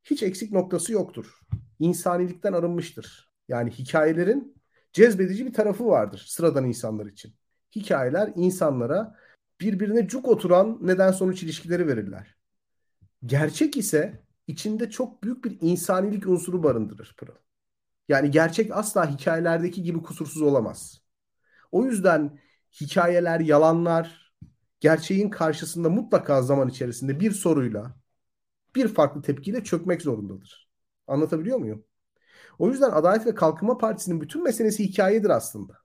B: hiç eksik noktası yoktur. İnsanilikten arınmıştır. Yani hikayelerin cezbedici bir tarafı vardır sıradan insanlar için. Hikayeler insanlara birbirine cuk oturan neden sonuç ilişkileri verirler. Gerçek ise içinde çok büyük bir insanilik unsuru barındırır Pırıl. Yani gerçek asla hikayelerdeki gibi kusursuz olamaz. O yüzden hikayeler, yalanlar gerçeğin karşısında mutlaka zaman içerisinde bir soruyla, bir farklı tepkiyle çökmek zorundadır. Anlatabiliyor muyum? O yüzden Adalet ve Kalkınma Partisi'nin bütün meselesi hikayedir aslında.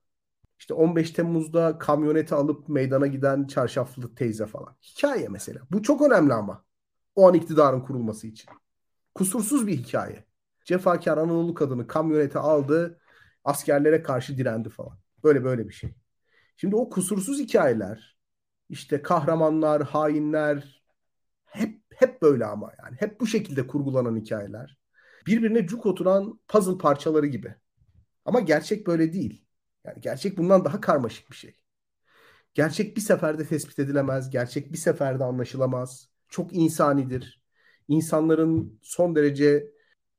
B: İşte 15 Temmuz'da kamyoneti alıp meydana giden çarşaflı teyze falan. Hikaye mesela. Bu çok önemli ama. O an iktidarın kurulması için. Kusursuz bir hikaye. Cefakar Anadolu kadını kamyonete aldı, askerlere karşı direndi falan. Böyle böyle bir şey. Şimdi o kusursuz hikayeler, işte kahramanlar, hainler hep hep böyle ama yani hep bu şekilde kurgulanan hikayeler. Birbirine cuk oturan puzzle parçaları gibi. Ama gerçek böyle değil. Yani gerçek bundan daha karmaşık bir şey. Gerçek bir seferde tespit edilemez. Gerçek bir seferde anlaşılamaz. Çok insanidir. İnsanların son derece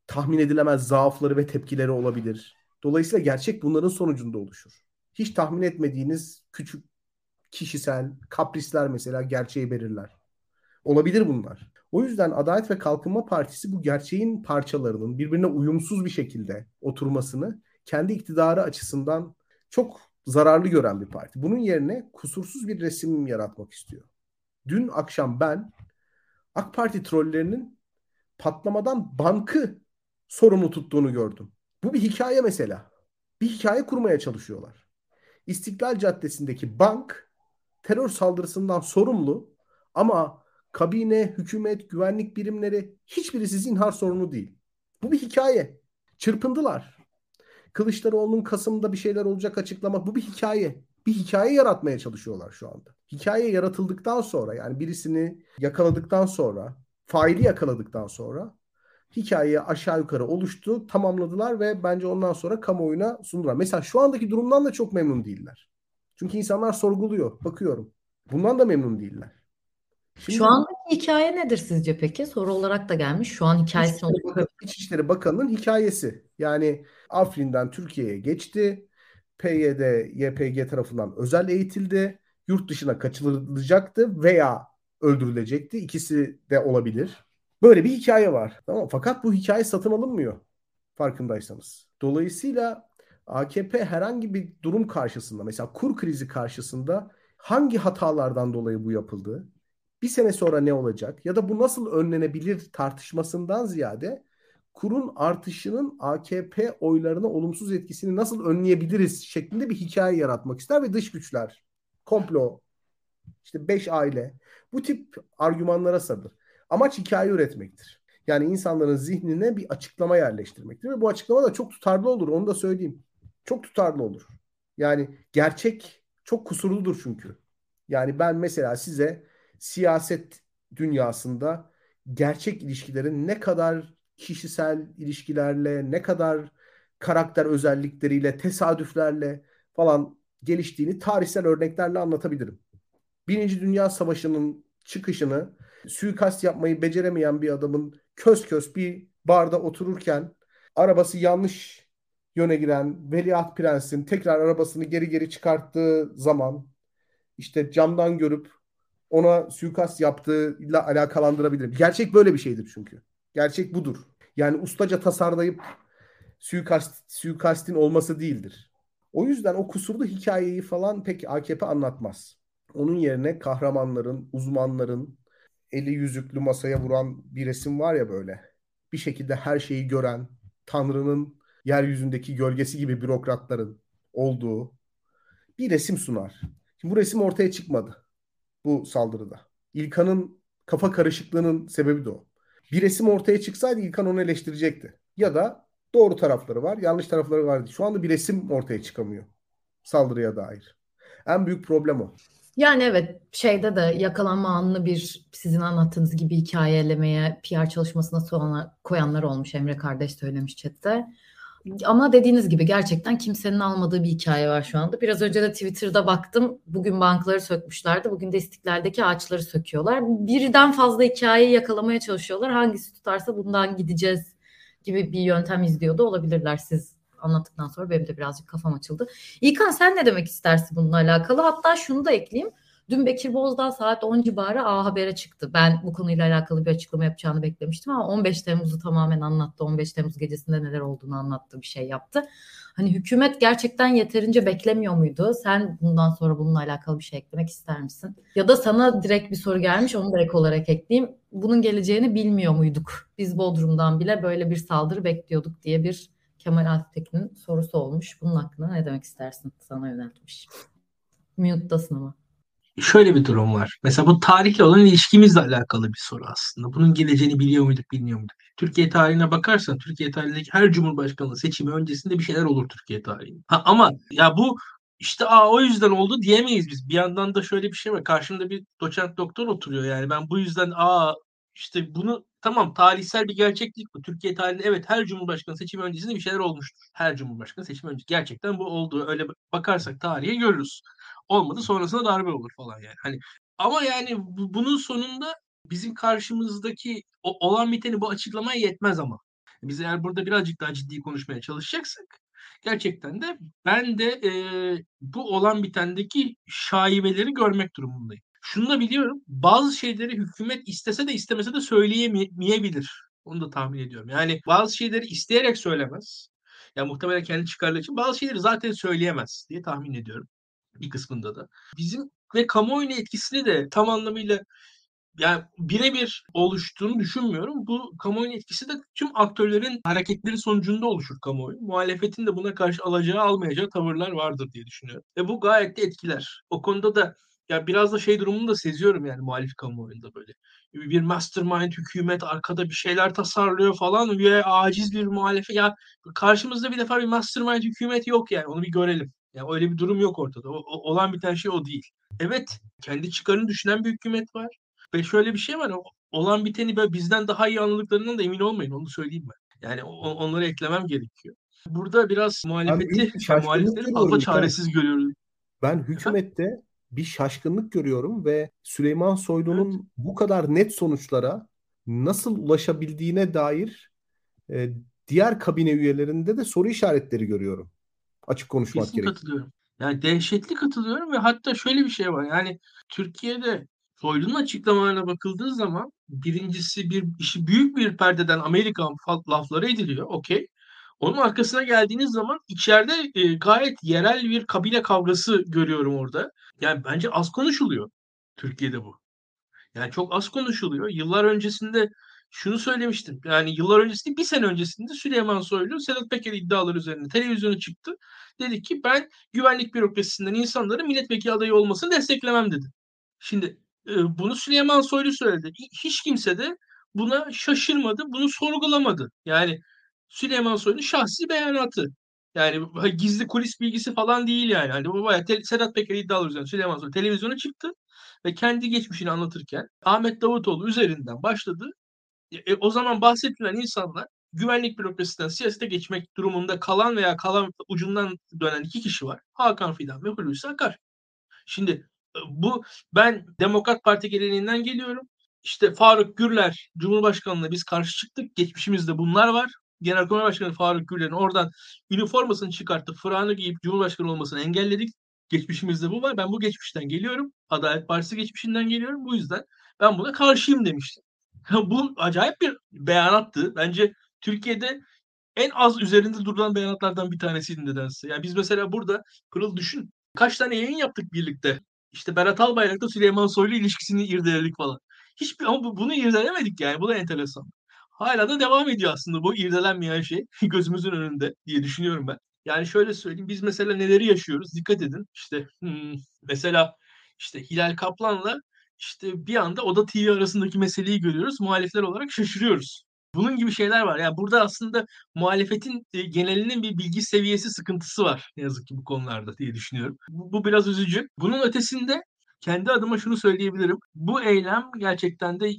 B: tahmin edilemez zaafları ve tepkileri olabilir. Dolayısıyla gerçek bunların sonucunda oluşur. Hiç tahmin etmediğiniz küçük kişisel kaprisler mesela gerçeği belirler. Olabilir bunlar. O yüzden Adalet ve Kalkınma Partisi bu gerçeğin parçalarının birbirine uyumsuz bir şekilde oturmasını kendi iktidarı açısından çok zararlı gören bir parti. Bunun yerine kusursuz bir resim yaratmak istiyor. Dün akşam ben AK Parti trollerinin patlamadan bankı sorumlu tuttuğunu gördüm. Bu bir hikaye mesela. Bir hikaye kurmaya çalışıyorlar. İstiklal Caddesi'ndeki bank terör saldırısından sorumlu ama kabine, hükümet, güvenlik birimleri hiçbirisi zinhar sorunu değil. Bu bir hikaye. Çırpındılar. Kılıçdaroğlu'nun Kasım'da bir şeyler olacak açıklama. Bu bir hikaye. Bir hikaye yaratmaya çalışıyorlar şu anda. Hikaye yaratıldıktan sonra yani birisini yakaladıktan sonra, faili yakaladıktan sonra hikaye aşağı yukarı oluştu, tamamladılar ve bence ondan sonra kamuoyuna sundular. Mesela şu andaki durumdan da çok memnun değiller. Çünkü insanlar sorguluyor, bakıyorum. Bundan da memnun değiller. Şimdi
A: Şu andaki hikaye nedir sizce peki? Soru olarak da gelmiş. Şu an hikayesini
B: İçişleri, Bakan, İçişleri Bakanı'nın hikayesi. Yani Afrin'den Türkiye'ye geçti. PYD, YPG tarafından özel eğitildi. Yurt dışına kaçırılacaktı veya öldürülecekti. İkisi de olabilir. Böyle bir hikaye var. Tamam. Fakat bu hikaye satın alınmıyor. Farkındaysanız. Dolayısıyla AKP herhangi bir durum karşısında mesela kur krizi karşısında hangi hatalardan dolayı bu yapıldı? Bir sene sonra ne olacak? Ya da bu nasıl önlenebilir tartışmasından ziyade kurun artışının AKP oylarına olumsuz etkisini nasıl önleyebiliriz şeklinde bir hikaye yaratmak ister ve dış güçler, komplo, işte beş aile bu tip argümanlara sarılır. Amaç hikaye üretmektir. Yani insanların zihnine bir açıklama yerleştirmektir ve bu açıklama da çok tutarlı olur onu da söyleyeyim. Çok tutarlı olur. Yani gerçek çok kusurludur çünkü. Yani ben mesela size siyaset dünyasında gerçek ilişkilerin ne kadar kişisel ilişkilerle, ne kadar karakter özellikleriyle, tesadüflerle falan geliştiğini tarihsel örneklerle anlatabilirim. Birinci Dünya Savaşı'nın çıkışını suikast yapmayı beceremeyen bir adamın kös kös bir barda otururken arabası yanlış yöne giren Veliaht Prens'in tekrar arabasını geri geri çıkarttığı zaman işte camdan görüp ona suikast yaptığıyla alakalandırabilirim. Gerçek böyle bir şeydir çünkü. Gerçek budur. Yani ustaca tasarlayıp suikast, suikastin olması değildir. O yüzden o kusurlu hikayeyi falan pek AKP anlatmaz. Onun yerine kahramanların, uzmanların eli yüzüklü masaya vuran bir resim var ya böyle. Bir şekilde her şeyi gören, Tanrı'nın yeryüzündeki gölgesi gibi bürokratların olduğu bir resim sunar. Şimdi bu resim ortaya çıkmadı bu saldırıda. İlkan'ın kafa karışıklığının sebebi de o. Bir resim ortaya çıksaydı İlkan onu eleştirecekti. Ya da doğru tarafları var, yanlış tarafları var. Şu anda bir resim ortaya çıkamıyor saldırıya dair. En büyük problem o.
A: Yani evet şeyde de yakalanma anını bir sizin anlattığınız gibi hikayelemeye PR çalışmasına sonra koyanlar olmuş. Emre kardeş söylemiş chatte. Ama dediğiniz gibi gerçekten kimsenin almadığı bir hikaye var şu anda. Biraz önce de Twitter'da baktım. Bugün bankları sökmüşlerdi. Bugün de istiklaldeki ağaçları söküyorlar. Birden fazla hikayeyi yakalamaya çalışıyorlar. Hangisi tutarsa bundan gideceğiz gibi bir yöntem izliyordu olabilirler siz anlattıktan sonra benim de birazcık kafam açıldı. İlkan sen ne demek istersin bununla alakalı? Hatta şunu da ekleyeyim. Dün Bekir Bozdağ saat 10 civarı A Haber'e çıktı. Ben bu konuyla alakalı bir açıklama yapacağını beklemiştim ama 15 Temmuz'u tamamen anlattı. 15 Temmuz gecesinde neler olduğunu anlattı, bir şey yaptı. Hani hükümet gerçekten yeterince beklemiyor muydu? Sen bundan sonra bununla alakalı bir şey eklemek ister misin? Ya da sana direkt bir soru gelmiş, onu direkt olarak ekleyeyim. Bunun geleceğini bilmiyor muyduk? Biz Bodrum'dan bile böyle bir saldırı bekliyorduk diye bir Kemal Alptekin'in sorusu olmuş. Bunun hakkında ne demek istersin? Sana yöneltmiş. Mute'dasın ama
C: şöyle bir durum var. Mesela bu tarihle olan ilişkimizle alakalı bir soru aslında. Bunun geleceğini biliyor muyduk, bilmiyor muyduk? Türkiye tarihine bakarsan, Türkiye tarihindeki her cumhurbaşkanlığı seçimi öncesinde bir şeyler olur Türkiye tarihinde. Ha, ama ya bu işte aa, o yüzden oldu diyemeyiz biz. Bir yandan da şöyle bir şey var. Karşımda bir doçent doktor oturuyor yani. Ben bu yüzden aa işte bunu tamam tarihsel bir gerçeklik bu. Türkiye tarihinde evet her cumhurbaşkanı seçimi öncesinde bir şeyler olmuştur. Her cumhurbaşkanı seçimi öncesi. Gerçekten bu oldu. Öyle bakarsak tarihe görürüz. Olmadı sonrasında darbe olur falan yani. Hani ama yani bu, bunun sonunda bizim karşımızdaki o, olan biteni bu açıklamaya yetmez ama. Biz eğer burada birazcık daha ciddi konuşmaya çalışacaksak gerçekten de ben de e, bu olan bitendeki şaibeleri görmek durumundayım. Şunu da biliyorum. Bazı şeyleri hükümet istese de istemese de söyleyemeyebilir. Onu da tahmin ediyorum. Yani bazı şeyleri isteyerek söylemez. Ya yani muhtemelen kendi çıkarları için bazı şeyleri zaten söyleyemez diye tahmin ediyorum bir kısmında da. Bizim ve kamuoyuna etkisini de tam anlamıyla yani birebir oluştuğunu düşünmüyorum. Bu kamuoyunun etkisi de tüm aktörlerin hareketleri sonucunda oluşur kamuoyu. Muhalefetin de buna karşı alacağı almayacağı tavırlar vardır diye düşünüyorum. Ve bu gayet de etkiler. O konuda da ya biraz da şey durumunu da seziyorum yani muhalif kamuoyunda böyle. Bir mastermind hükümet arkada bir şeyler tasarlıyor falan ve aciz bir muhalefet. Ya karşımızda bir defa bir mastermind hükümet yok yani onu bir görelim. Yani öyle bir durum yok ortada. O, o, olan biten şey o değil. Evet, kendi çıkarını düşünen bir hükümet var. Ve şöyle bir şey var. Olan biteni böyle bizden daha iyi anladıklarından da emin olmayın. Onu söyleyeyim ben. Yani on, onları eklemem gerekiyor. Burada biraz muhalefeti, muhalefetleri fazla çaresiz görüyoruz.
B: Ben hükümette bir şaşkınlık görüyorum ve Süleyman Soylu'nun evet. bu kadar net sonuçlara nasıl ulaşabildiğine dair e, diğer kabine üyelerinde de soru işaretleri görüyorum. Açık konuşmak
C: Kesin
B: gerek.
C: katılıyorum. Yani dehşetli katılıyorum ve hatta şöyle bir şey var. Yani Türkiye'de Soylu'nun açıklamalarına bakıldığı zaman birincisi bir işi büyük bir perdeden Amerikan lafları ediliyor. Okey. Onun arkasına geldiğiniz zaman içeride e, gayet yerel bir kabile kavgası görüyorum orada. Yani bence az konuşuluyor Türkiye'de bu. Yani çok az konuşuluyor. Yıllar öncesinde şunu söylemiştim. Yani yıllar öncesinde bir sene öncesinde Süleyman Soylu Sedat Peker iddiaları üzerine televizyona çıktı. Dedi ki ben güvenlik bürokrasisinden insanların milletvekili adayı olmasını desteklemem dedi. Şimdi e, bunu Süleyman Soylu söyledi. Hiç kimse de buna şaşırmadı, bunu sorgulamadı. Yani Süleyman Soylu'nun şahsi beyanatı. Yani gizli kulis bilgisi falan değil yani. Hani bu bayağı Sedat Peker iddiaları üzerine Süleyman Soylu televizyona çıktı ve kendi geçmişini anlatırken Ahmet Davutoğlu üzerinden başladı. E, o zaman bahsedilen insanlar güvenlik bürokrasisinden siyasete geçmek durumunda kalan veya kalan ucundan dönen iki kişi var. Hakan Fidan ve Hulusi Akar. Şimdi e, bu ben Demokrat Parti geleneğinden geliyorum. İşte Faruk Gürler Cumhurbaşkanlığına biz karşı çıktık. Geçmişimizde bunlar var. Genelkurmay Başkanı Faruk Gürler'in oradan üniformasını çıkartıp fırağını giyip Cumhurbaşkanı olmasını engelledik. Geçmişimizde bu var. Ben bu geçmişten geliyorum. Adalet Partisi geçmişinden geliyorum. Bu yüzden ben buna karşıyım demiştim. bu acayip bir beyanattı. Bence Türkiye'de en az üzerinde durulan beyanatlardan bir tanesiydi nedense. Yani biz mesela burada Pırıl düşün. Kaç tane yayın yaptık birlikte. İşte Berat Albayrak'ta Süleyman Soylu ilişkisini irdeledik falan. Hiçbir ama bunu irdelemedik yani. Bu da enteresan. Hala da devam ediyor aslında bu irdelenmeyen şey gözümüzün önünde diye düşünüyorum ben. Yani şöyle söyleyeyim biz mesela neleri yaşıyoruz dikkat edin. İşte hmm, mesela işte Hilal Kaplan'la işte bir anda Oda TV arasındaki meseleyi görüyoruz. Muhalifler olarak şaşırıyoruz. Bunun gibi şeyler var. Yani burada aslında muhalefetin e, genelinin bir bilgi seviyesi sıkıntısı var ne yazık ki bu konularda diye düşünüyorum. Bu, bu biraz üzücü. Bunun ötesinde kendi adıma şunu söyleyebilirim. Bu eylem gerçekten de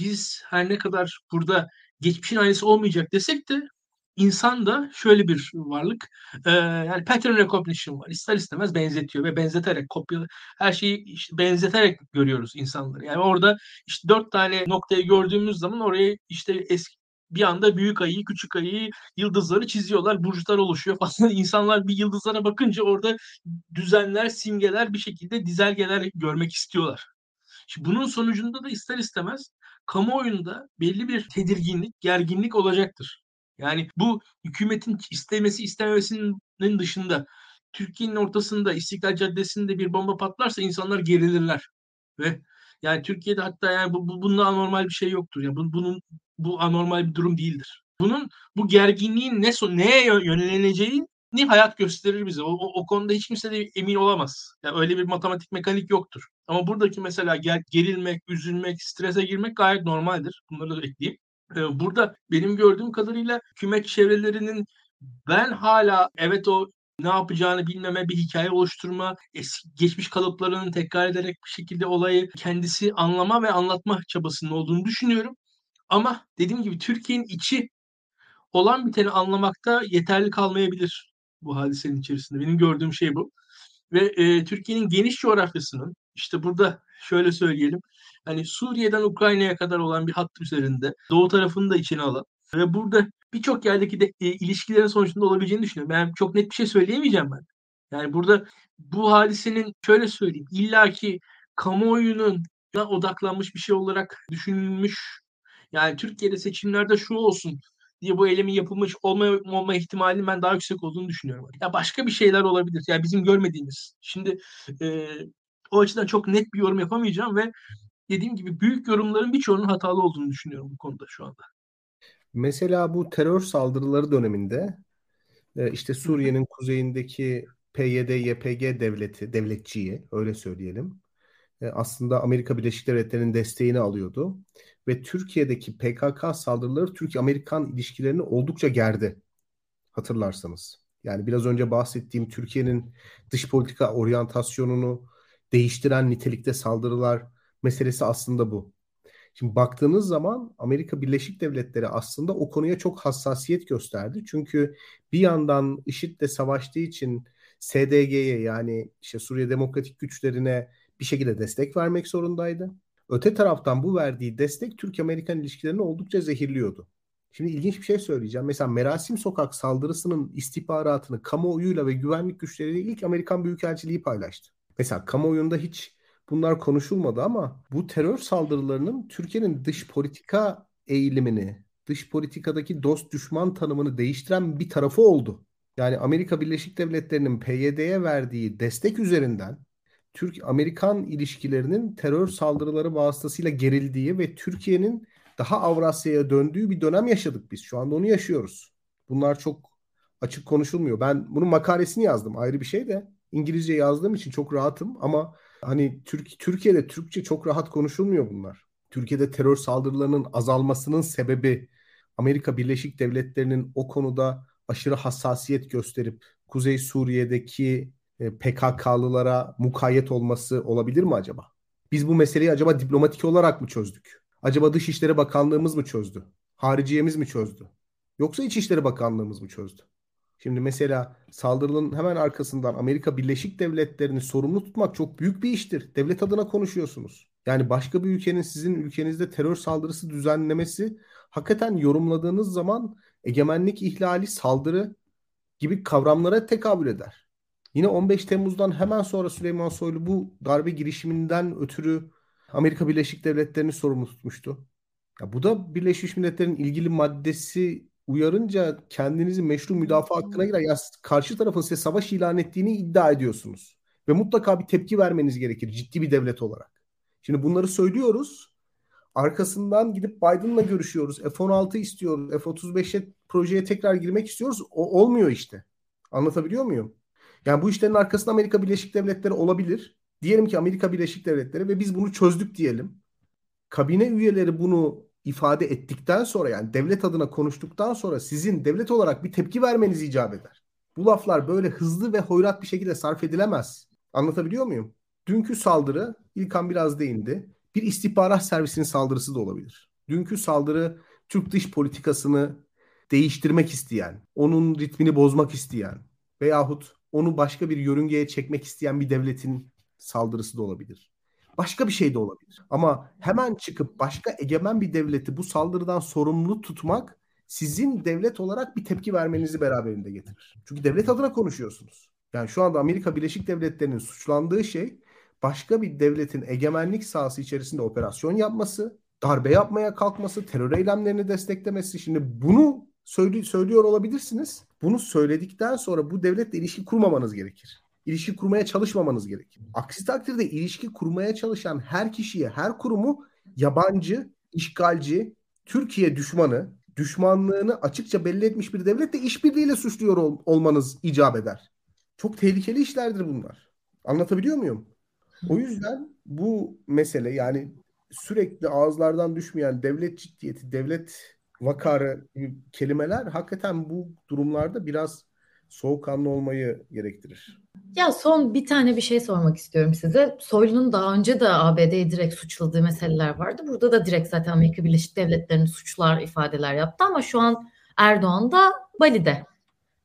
C: biz her ne kadar burada geçmişin aynısı olmayacak desek de insan da şöyle bir varlık. E, yani pattern recognition var. İster istemez benzetiyor ve benzeterek kopya her şeyi işte benzeterek görüyoruz insanları. Yani orada işte dört tane noktayı gördüğümüz zaman oraya işte eski bir anda büyük ayı, küçük ayı, yıldızları çiziyorlar, burçlar oluşuyor falan. İnsanlar bir yıldızlara bakınca orada düzenler, simgeler bir şekilde dizelgeler görmek istiyorlar. Şimdi bunun sonucunda da ister istemez kamuoyunda belli bir tedirginlik, gerginlik olacaktır. Yani bu hükümetin istemesi istememesinin dışında Türkiye'nin ortasında İstiklal Caddesi'nde bir bomba patlarsa insanlar gerilirler. Ve yani Türkiye'de hatta yani bu, bu bunda anormal bir şey yoktur. Yani bu, bunun bu anormal bir durum değildir. Bunun bu gerginliğin ne neye yöneleneceği ni hayat gösterir bize. O, o, o konuda hiç kimse de emin olamaz. Yani öyle bir matematik mekanik yoktur. Ama buradaki mesela ger, gerilmek, üzülmek, strese girmek gayet normaldir. Bunları da ekleyeyim. Ee, burada benim gördüğüm kadarıyla hükümet çevrelerinin ben hala evet o ne yapacağını bilmeme, bir hikaye oluşturma, eski, geçmiş kalıplarını tekrar ederek bir şekilde olayı kendisi anlama ve anlatma çabasının olduğunu düşünüyorum. Ama dediğim gibi Türkiye'nin içi olan biteni anlamakta yeterli kalmayabilir bu hadisenin içerisinde. Benim gördüğüm şey bu. Ve e, Türkiye'nin geniş coğrafyasının işte burada şöyle söyleyelim hani Suriye'den Ukrayna'ya kadar olan bir hat üzerinde doğu tarafını da içine alan ve burada birçok yerdeki de e, ilişkilerin sonucunda olabileceğini düşünüyorum. Ben çok net bir şey söyleyemeyeceğim ben. Yani burada bu hadisenin şöyle söyleyeyim illaki kamuoyunun odaklanmış bir şey olarak düşünülmüş. Yani Türkiye'de seçimlerde şu olsun diye bu eylemin yapılmış olma, olma ihtimalinin ben daha yüksek olduğunu düşünüyorum. Ya başka bir şeyler olabilir. Ya yani bizim görmediğimiz. Şimdi e, o açıdan çok net bir yorum yapamayacağım ve dediğim gibi büyük yorumların birçoğunun hatalı olduğunu düşünüyorum bu konuda şu anda.
B: Mesela bu terör saldırıları döneminde e, işte Suriye'nin kuzeyindeki PYD, YPG devleti, devletçiyi öyle söyleyelim. E, aslında Amerika Birleşik Devletleri'nin desteğini alıyordu. Ve Türkiye'deki PKK saldırıları Türk-Amerikan ilişkilerini oldukça gerdi. Hatırlarsanız. Yani biraz önce bahsettiğim Türkiye'nin dış politika oryantasyonunu değiştiren nitelikte saldırılar meselesi aslında bu. Şimdi baktığınız zaman Amerika Birleşik Devletleri aslında o konuya çok hassasiyet gösterdi. Çünkü bir yandan IŞİD'le savaştığı için SDG'ye yani işte Suriye Demokratik Güçlerine bir şekilde destek vermek zorundaydı. Öte taraftan bu verdiği destek Türk-Amerikan ilişkilerini oldukça zehirliyordu. Şimdi ilginç bir şey söyleyeceğim. Mesela Merasim Sokak saldırısının istihbaratını kamuoyuyla ve güvenlik güçleriyle ilk Amerikan Büyükelçiliği paylaştı. Mesela kamuoyunda hiç bunlar konuşulmadı ama bu terör saldırılarının Türkiye'nin dış politika eğilimini, dış politikadaki dost düşman tanımını değiştiren bir tarafı oldu. Yani Amerika Birleşik Devletleri'nin PYD'ye verdiği destek üzerinden Türk-Amerikan ilişkilerinin terör saldırıları vasıtasıyla gerildiği ve Türkiye'nin daha Avrasya'ya döndüğü bir dönem yaşadık biz. Şu anda onu yaşıyoruz. Bunlar çok açık konuşulmuyor. Ben bunun makalesini yazdım ayrı bir şey de. İngilizce yazdığım için çok rahatım ama hani Türk Türkiye'de Türkçe çok rahat konuşulmuyor bunlar. Türkiye'de terör saldırılarının azalmasının sebebi Amerika Birleşik Devletleri'nin o konuda aşırı hassasiyet gösterip Kuzey Suriye'deki PKK'lılara mukayyet olması olabilir mi acaba? Biz bu meseleyi acaba diplomatik olarak mı çözdük? Acaba Dışişleri Bakanlığımız mı çözdü? Hariciyemiz mi çözdü? Yoksa İçişleri Bakanlığımız mı çözdü? Şimdi mesela saldırının hemen arkasından Amerika Birleşik Devletleri'ni sorumlu tutmak çok büyük bir iştir. Devlet adına konuşuyorsunuz. Yani başka bir ülkenin sizin ülkenizde terör saldırısı düzenlemesi hakikaten yorumladığınız zaman egemenlik ihlali, saldırı gibi kavramlara tekabül eder. Yine 15 Temmuz'dan hemen sonra Süleyman Soylu bu darbe girişiminden ötürü Amerika Birleşik Devletleri'ni sorumlu tutmuştu. Ya bu da Birleşmiş Milletler'in ilgili maddesi uyarınca kendinizi meşru müdafaa hakkına girer. Ya karşı tarafın size savaş ilan ettiğini iddia ediyorsunuz. Ve mutlaka bir tepki vermeniz gerekir ciddi bir devlet olarak. Şimdi bunları söylüyoruz. Arkasından gidip Biden'la görüşüyoruz. F-16 istiyoruz. F-35'e projeye tekrar girmek istiyoruz. O olmuyor işte. Anlatabiliyor muyum? Yani bu işlerin arkasında Amerika Birleşik Devletleri olabilir. Diyelim ki Amerika Birleşik Devletleri ve biz bunu çözdük diyelim. Kabine üyeleri bunu ifade ettikten sonra yani devlet adına konuştuktan sonra sizin devlet olarak bir tepki vermeniz icap eder. Bu laflar böyle hızlı ve hoyrat bir şekilde sarf edilemez. Anlatabiliyor muyum? Dünkü saldırı İlkan biraz değindi. Bir istihbarat servisinin saldırısı da olabilir. Dünkü saldırı Türk dış politikasını değiştirmek isteyen, onun ritmini bozmak isteyen veyahut onu başka bir yörüngeye çekmek isteyen bir devletin saldırısı da olabilir. Başka bir şey de olabilir. Ama hemen çıkıp başka egemen bir devleti bu saldırıdan sorumlu tutmak sizin devlet olarak bir tepki vermenizi beraberinde getirir. Çünkü devlet adına konuşuyorsunuz. Yani şu anda Amerika Birleşik Devletleri'nin suçlandığı şey başka bir devletin egemenlik sahası içerisinde operasyon yapması, darbe yapmaya kalkması, terör eylemlerini desteklemesi. Şimdi bunu söyle, söylüyor olabilirsiniz. Bunu söyledikten sonra bu devletle ilişki kurmamanız gerekir. İlişki kurmaya çalışmamanız gerekir. Aksi takdirde ilişki kurmaya çalışan her kişiye, her kurumu yabancı, işgalci, Türkiye düşmanı, düşmanlığını açıkça belli etmiş bir devletle işbirliğiyle suçluyor ol, olmanız icap eder. Çok tehlikeli işlerdir bunlar. Anlatabiliyor muyum? O yüzden bu mesele yani sürekli ağızlardan düşmeyen devlet ciddiyeti, devlet vakarı kelimeler hakikaten bu durumlarda biraz soğukkanlı olmayı gerektirir.
A: Ya son bir tane bir şey sormak istiyorum size. Soylu'nun daha önce de ABD'yi direkt suçladığı meseleler vardı. Burada da direkt zaten Amerika Birleşik Devletleri'ni suçlar ifadeler yaptı ama şu an Erdoğan da Bali'de.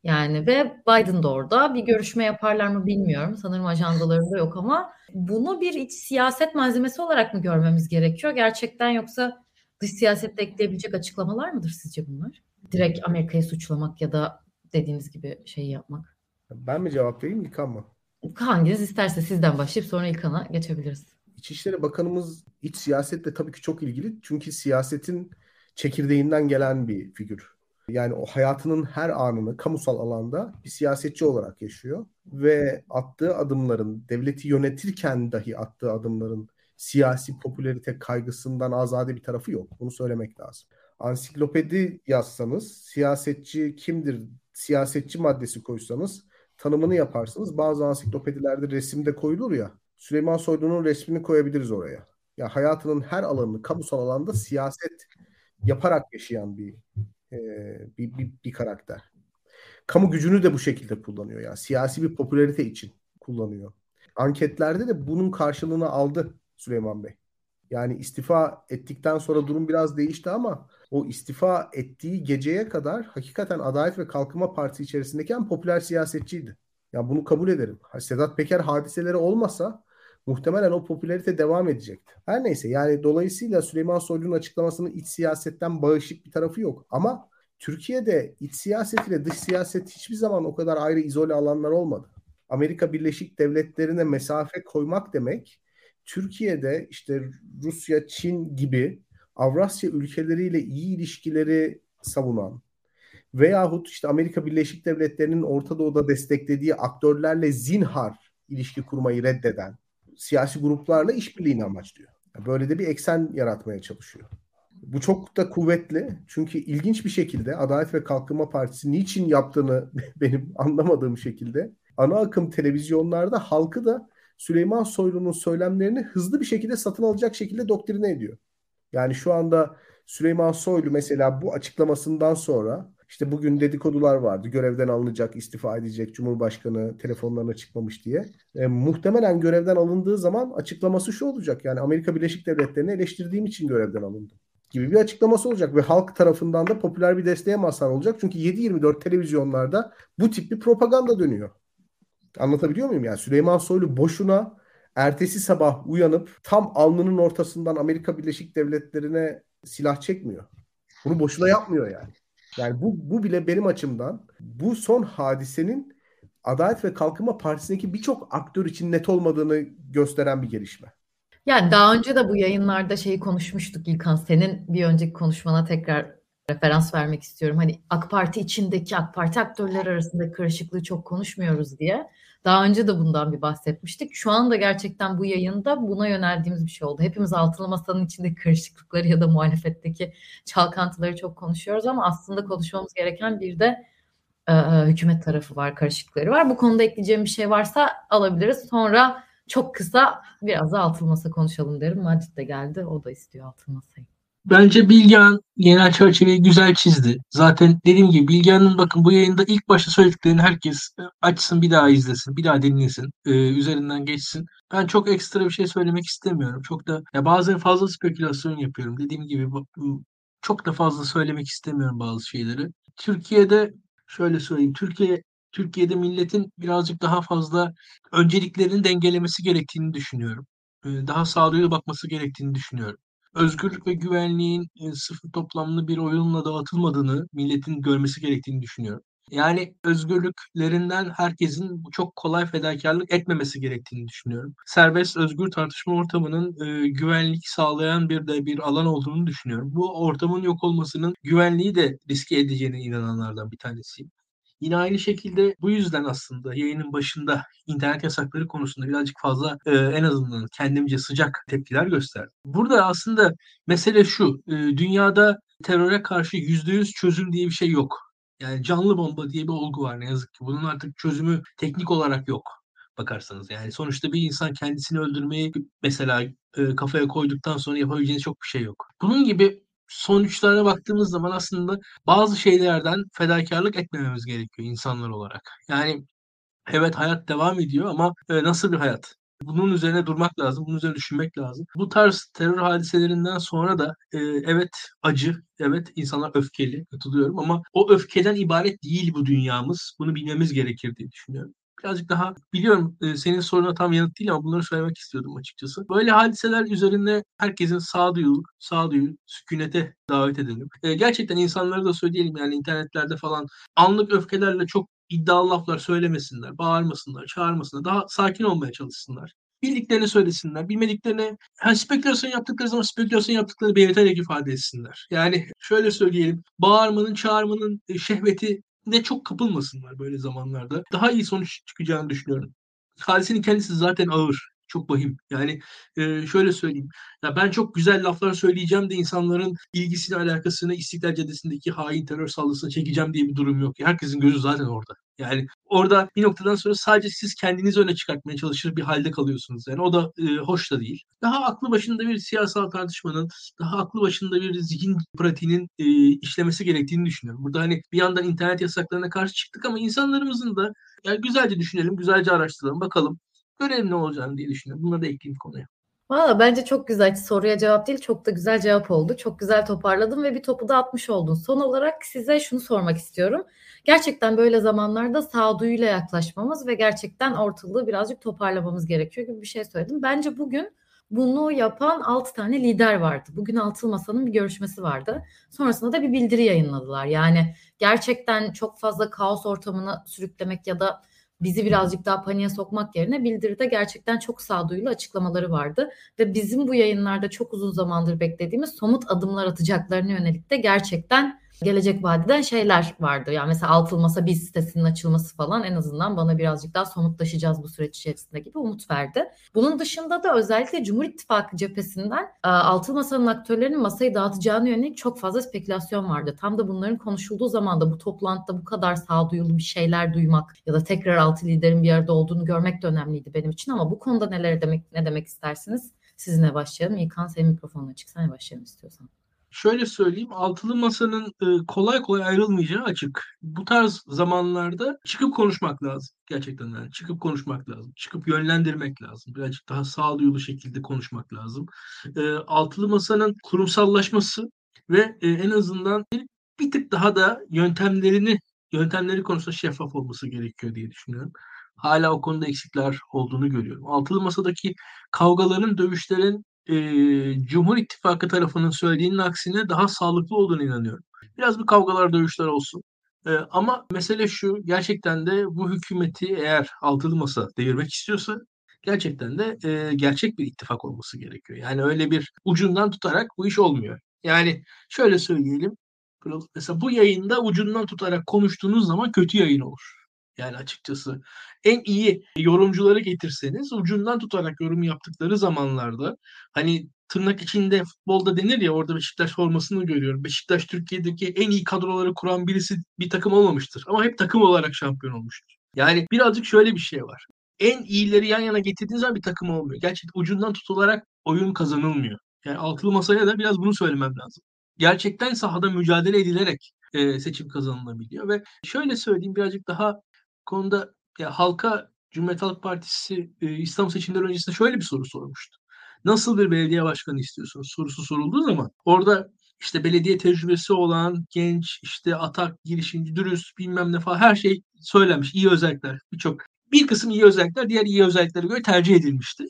A: Yani ve Biden da orada. Bir görüşme yaparlar mı bilmiyorum. Sanırım ajandalarında yok ama bunu bir iç siyaset malzemesi olarak mı görmemiz gerekiyor gerçekten yoksa dış siyasette ekleyebilecek açıklamalar mıdır sizce bunlar? Direkt Amerika'yı suçlamak ya da dediğiniz gibi şeyi yapmak.
B: Ben mi cevap vereyim İlkan mı?
A: Hanginiz isterse sizden başlayıp sonra İlkan'a geçebiliriz.
B: İçişleri Bakanımız iç siyasetle tabii ki çok ilgili. Çünkü siyasetin çekirdeğinden gelen bir figür. Yani o hayatının her anını kamusal alanda bir siyasetçi olarak yaşıyor. Ve attığı adımların, devleti yönetirken dahi attığı adımların siyasi popülerite kaygısından azade bir tarafı yok. Bunu söylemek lazım. Ansiklopedi yazsanız siyasetçi kimdir, siyasetçi maddesi koysanız tanımını yaparsınız. Bazı ansiklopedilerde resimde koyulur ya. Süleyman Soylu'nun resmini koyabiliriz oraya. Ya hayatının her alanını kamusal alanda siyaset yaparak yaşayan bir e, bir, bir, bir karakter. Kamu gücünü de bu şekilde kullanıyor. Yani siyasi bir popülarite için kullanıyor. Anketlerde de bunun karşılığını aldı Süleyman Bey. Yani istifa ettikten sonra durum biraz değişti ama o istifa ettiği geceye kadar hakikaten Adalet ve Kalkınma Partisi içerisindeki en popüler siyasetçiydi. Yani bunu kabul ederim. Sedat Peker hadiseleri olmasa muhtemelen o popülarite devam edecekti. Her neyse yani dolayısıyla Süleyman Soylu'nun açıklamasının iç siyasetten bağışık bir tarafı yok. Ama Türkiye'de iç siyaset ile dış siyaset hiçbir zaman o kadar ayrı izole alanlar olmadı. Amerika Birleşik Devletleri'ne mesafe koymak demek Türkiye'de işte Rusya, Çin gibi Avrasya ülkeleriyle iyi ilişkileri savunan veyahut işte Amerika Birleşik Devletleri'nin Orta Doğu'da desteklediği aktörlerle zinhar ilişki kurmayı reddeden siyasi gruplarla işbirliğini amaçlıyor. Böyle de bir eksen yaratmaya çalışıyor. Bu çok da kuvvetli. Çünkü ilginç bir şekilde Adalet ve Kalkınma Partisi niçin yaptığını benim anlamadığım şekilde ana akım televizyonlarda halkı da Süleyman Soylu'nun söylemlerini hızlı bir şekilde satın alacak şekilde doktrine ediyor. Yani şu anda Süleyman Soylu mesela bu açıklamasından sonra işte bugün dedikodular vardı. Görevden alınacak, istifa edecek, Cumhurbaşkanı telefonlarına çıkmamış diye. E, muhtemelen görevden alındığı zaman açıklaması şu olacak. Yani Amerika Birleşik Devletleri'ni eleştirdiğim için görevden alındım gibi bir açıklaması olacak ve halk tarafından da popüler bir desteğe mazhar olacak. Çünkü 7-24 televizyonlarda bu tip bir propaganda dönüyor. Anlatabiliyor muyum? Yani Süleyman Soylu boşuna ertesi sabah uyanıp tam alnının ortasından Amerika Birleşik Devletleri'ne silah çekmiyor. Bunu boşuna yapmıyor yani. Yani bu, bu bile benim açımdan bu son hadisenin Adalet ve Kalkınma Partisi'ndeki birçok aktör için net olmadığını gösteren bir gelişme.
A: Yani daha önce de bu yayınlarda şeyi konuşmuştuk İlkan. Senin bir önceki konuşmana tekrar referans vermek istiyorum. Hani AK Parti içindeki AK Parti aktörler arasında karışıklığı çok konuşmuyoruz diye. Daha önce de bundan bir bahsetmiştik. Şu anda gerçekten bu yayında buna yöneldiğimiz bir şey oldu. Hepimiz altılı masanın içindeki karışıklıkları ya da muhalefetteki çalkantıları çok konuşuyoruz ama aslında konuşmamız gereken bir de e, hükümet tarafı var, karışıklıkları var. Bu konuda ekleyeceğim bir şey varsa alabiliriz. Sonra çok kısa biraz da altılı masa konuşalım derim. Macit de geldi. O da istiyor altılı masayı.
C: Bence Bilgehan genel çerçeveyi güzel çizdi. Zaten dediğim gibi Bilgehan'ın bakın bu yayında ilk başta söylediklerini herkes e, açsın bir daha izlesin, bir daha dinlesin, e, üzerinden geçsin. Ben çok ekstra bir şey söylemek istemiyorum. Çok da ya bazen fazla spekülasyon yapıyorum. Dediğim gibi çok da fazla söylemek istemiyorum bazı şeyleri. Türkiye'de şöyle söyleyeyim. Türkiye Türkiye'de milletin birazcık daha fazla önceliklerini dengelemesi gerektiğini düşünüyorum. E, daha sağduyulu bakması gerektiğini düşünüyorum özgürlük ve güvenliğin e, sıfır toplamlı bir oyunla dağıtılmadığını milletin görmesi gerektiğini düşünüyorum. Yani özgürlüklerinden herkesin çok kolay fedakarlık etmemesi gerektiğini düşünüyorum. Serbest, özgür tartışma ortamının e, güvenlik sağlayan bir de bir alan olduğunu düşünüyorum. Bu ortamın yok olmasının güvenliği de riske edeceğine inananlardan bir tanesiyim. Yine aynı şekilde bu yüzden aslında yayının başında internet yasakları konusunda birazcık fazla e, en azından kendimce sıcak tepkiler gösterdim. Burada aslında mesele şu, e, dünyada teröre karşı %100 çözüm diye bir şey yok. Yani canlı bomba diye bir olgu var ne yazık ki. Bunun artık çözümü teknik olarak yok bakarsanız. Yani sonuçta bir insan kendisini öldürmeyi mesela e, kafaya koyduktan sonra yapabileceğiniz çok bir şey yok. Bunun gibi sonuçlarına baktığımız zaman aslında bazı şeylerden fedakarlık etmememiz gerekiyor insanlar olarak. Yani evet hayat devam ediyor ama e, nasıl bir hayat? Bunun üzerine durmak lazım, bunun üzerine düşünmek lazım. Bu tarz terör hadiselerinden sonra da e, evet acı, evet insanlar öfkeli, katılıyorum ama o öfkeden ibaret değil bu dünyamız. Bunu bilmemiz gerekir diye düşünüyorum birazcık daha biliyorum senin soruna tam yanıt değil ama bunları söylemek istiyordum açıkçası. Böyle hadiseler üzerinde herkesin sağduyu, sağduyu, sükunete davet edelim. Gerçekten insanları da söyleyelim yani internetlerde falan anlık öfkelerle çok iddialı laflar söylemesinler, bağırmasınlar, çağırmasınlar. Daha sakin olmaya çalışsınlar. Bildiklerini söylesinler. Bilmediklerini, yani spekülasyon yaptıkları zaman spekülasyon yaptıklarını belirterek ifade etsinler. Yani şöyle söyleyelim. Bağırmanın, çağırmanın şehveti de çok kapılmasınlar böyle zamanlarda. Daha iyi sonuç çıkacağını düşünüyorum. Hadisenin kendisi zaten ağır. Çok vahim. Yani e, şöyle söyleyeyim. Ya ben çok güzel laflar söyleyeceğim de insanların ilgisini, alakasını İstiklal Caddesi'ndeki hain terör saldırısına çekeceğim diye bir durum yok. Herkesin gözü zaten orada. Yani orada bir noktadan sonra sadece siz kendinizi öne çıkartmaya çalışır bir halde kalıyorsunuz. Yani o da e, hoş da değil. Daha aklı başında bir siyasal tartışmanın, daha aklı başında bir zihin pratiğinin e, işlemesi gerektiğini düşünüyorum. Burada hani bir yandan internet yasaklarına karşı çıktık ama insanlarımızın da yani güzelce düşünelim, güzelce araştıralım, bakalım. Görelim ne olacağını diye düşünüyorum. Bunları da ekleyeyim konuya.
A: Valla bence çok güzel. Soruya cevap değil, çok da güzel cevap oldu. Çok güzel toparladın ve bir topu da atmış oldun. Son olarak size şunu sormak istiyorum. Gerçekten böyle zamanlarda sağduyuyla yaklaşmamız ve gerçekten ortalığı birazcık toparlamamız gerekiyor gibi bir şey söyledim. Bence bugün bunu yapan 6 tane lider vardı. Bugün Altılı Masa'nın bir görüşmesi vardı. Sonrasında da bir bildiri yayınladılar. Yani gerçekten çok fazla kaos ortamına sürüklemek ya da bizi birazcık daha paniğe sokmak yerine bildiride gerçekten çok sağduyulu açıklamaları vardı. Ve bizim bu yayınlarda çok uzun zamandır beklediğimiz somut adımlar atacaklarına yönelik de gerçekten gelecek vadeden şeyler vardı. Yani mesela Altılı Masa Biz sitesinin açılması falan en azından bana birazcık daha somutlaşacağız bu süreç içerisinde gibi umut verdi. Bunun dışında da özellikle Cumhur İttifakı cephesinden e, Altılı Masa'nın aktörlerinin masayı dağıtacağını yönelik çok fazla spekülasyon vardı. Tam da bunların konuşulduğu zaman da bu toplantıda bu kadar sağduyulu bir şeyler duymak ya da tekrar altı liderin bir arada olduğunu görmek de önemliydi benim için ama bu konuda neler demek ne demek istersiniz? Sizinle başlayalım. İlkan senin mikrofonun açık. Sen başlayalım istiyorsan
C: şöyle söyleyeyim altılı masanın kolay kolay ayrılmayacağı açık. Bu tarz zamanlarda çıkıp konuşmak lazım. Gerçekten yani çıkıp konuşmak lazım. Çıkıp yönlendirmek lazım. Birazcık daha sağduyulu şekilde konuşmak lazım. Altılı masanın kurumsallaşması ve en azından bir tık daha da yöntemlerini yöntemleri konusunda şeffaf olması gerekiyor diye düşünüyorum. Hala o konuda eksikler olduğunu görüyorum. Altılı masadaki kavgaların, dövüşlerin e, Cumhur İttifakı tarafının söylediğinin aksine daha sağlıklı olduğunu inanıyorum. Biraz bir kavgalar, dövüşler olsun. E, ama mesele şu, gerçekten de bu hükümeti eğer altılı masa devirmek istiyorsa gerçekten de e, gerçek bir ittifak olması gerekiyor. Yani öyle bir ucundan tutarak bu iş olmuyor. Yani şöyle söyleyelim, mesela bu yayında ucundan tutarak konuştuğunuz zaman kötü yayın olur. Yani açıkçası en iyi yorumcuları getirseniz ucundan tutarak yorum yaptıkları zamanlarda hani tırnak içinde futbolda denir ya orada Beşiktaş formasını görüyorum. Beşiktaş Türkiye'deki en iyi kadroları kuran birisi bir takım olmamıştır. Ama hep takım olarak şampiyon olmuştur. Yani birazcık şöyle bir şey var. En iyileri yan yana getirdiğiniz zaman bir takım olmuyor. Gerçekten ucundan tutularak oyun kazanılmıyor. Yani altılı masaya da biraz bunu söylemem lazım. Gerçekten sahada mücadele edilerek seçim kazanılabiliyor ve şöyle söyleyeyim birazcık daha konuda ya halka Cumhuriyet Halk Partisi e, İslam seçimleri öncesinde şöyle bir soru sormuştu. Nasıl bir belediye başkanı istiyorsunuz sorusu sorulduğu zaman orada işte belediye tecrübesi olan genç işte atak girişimci dürüst bilmem ne falan her şey söylenmiş iyi özellikler birçok bir kısım iyi özellikler diğer iyi özelliklere göre tercih edilmişti.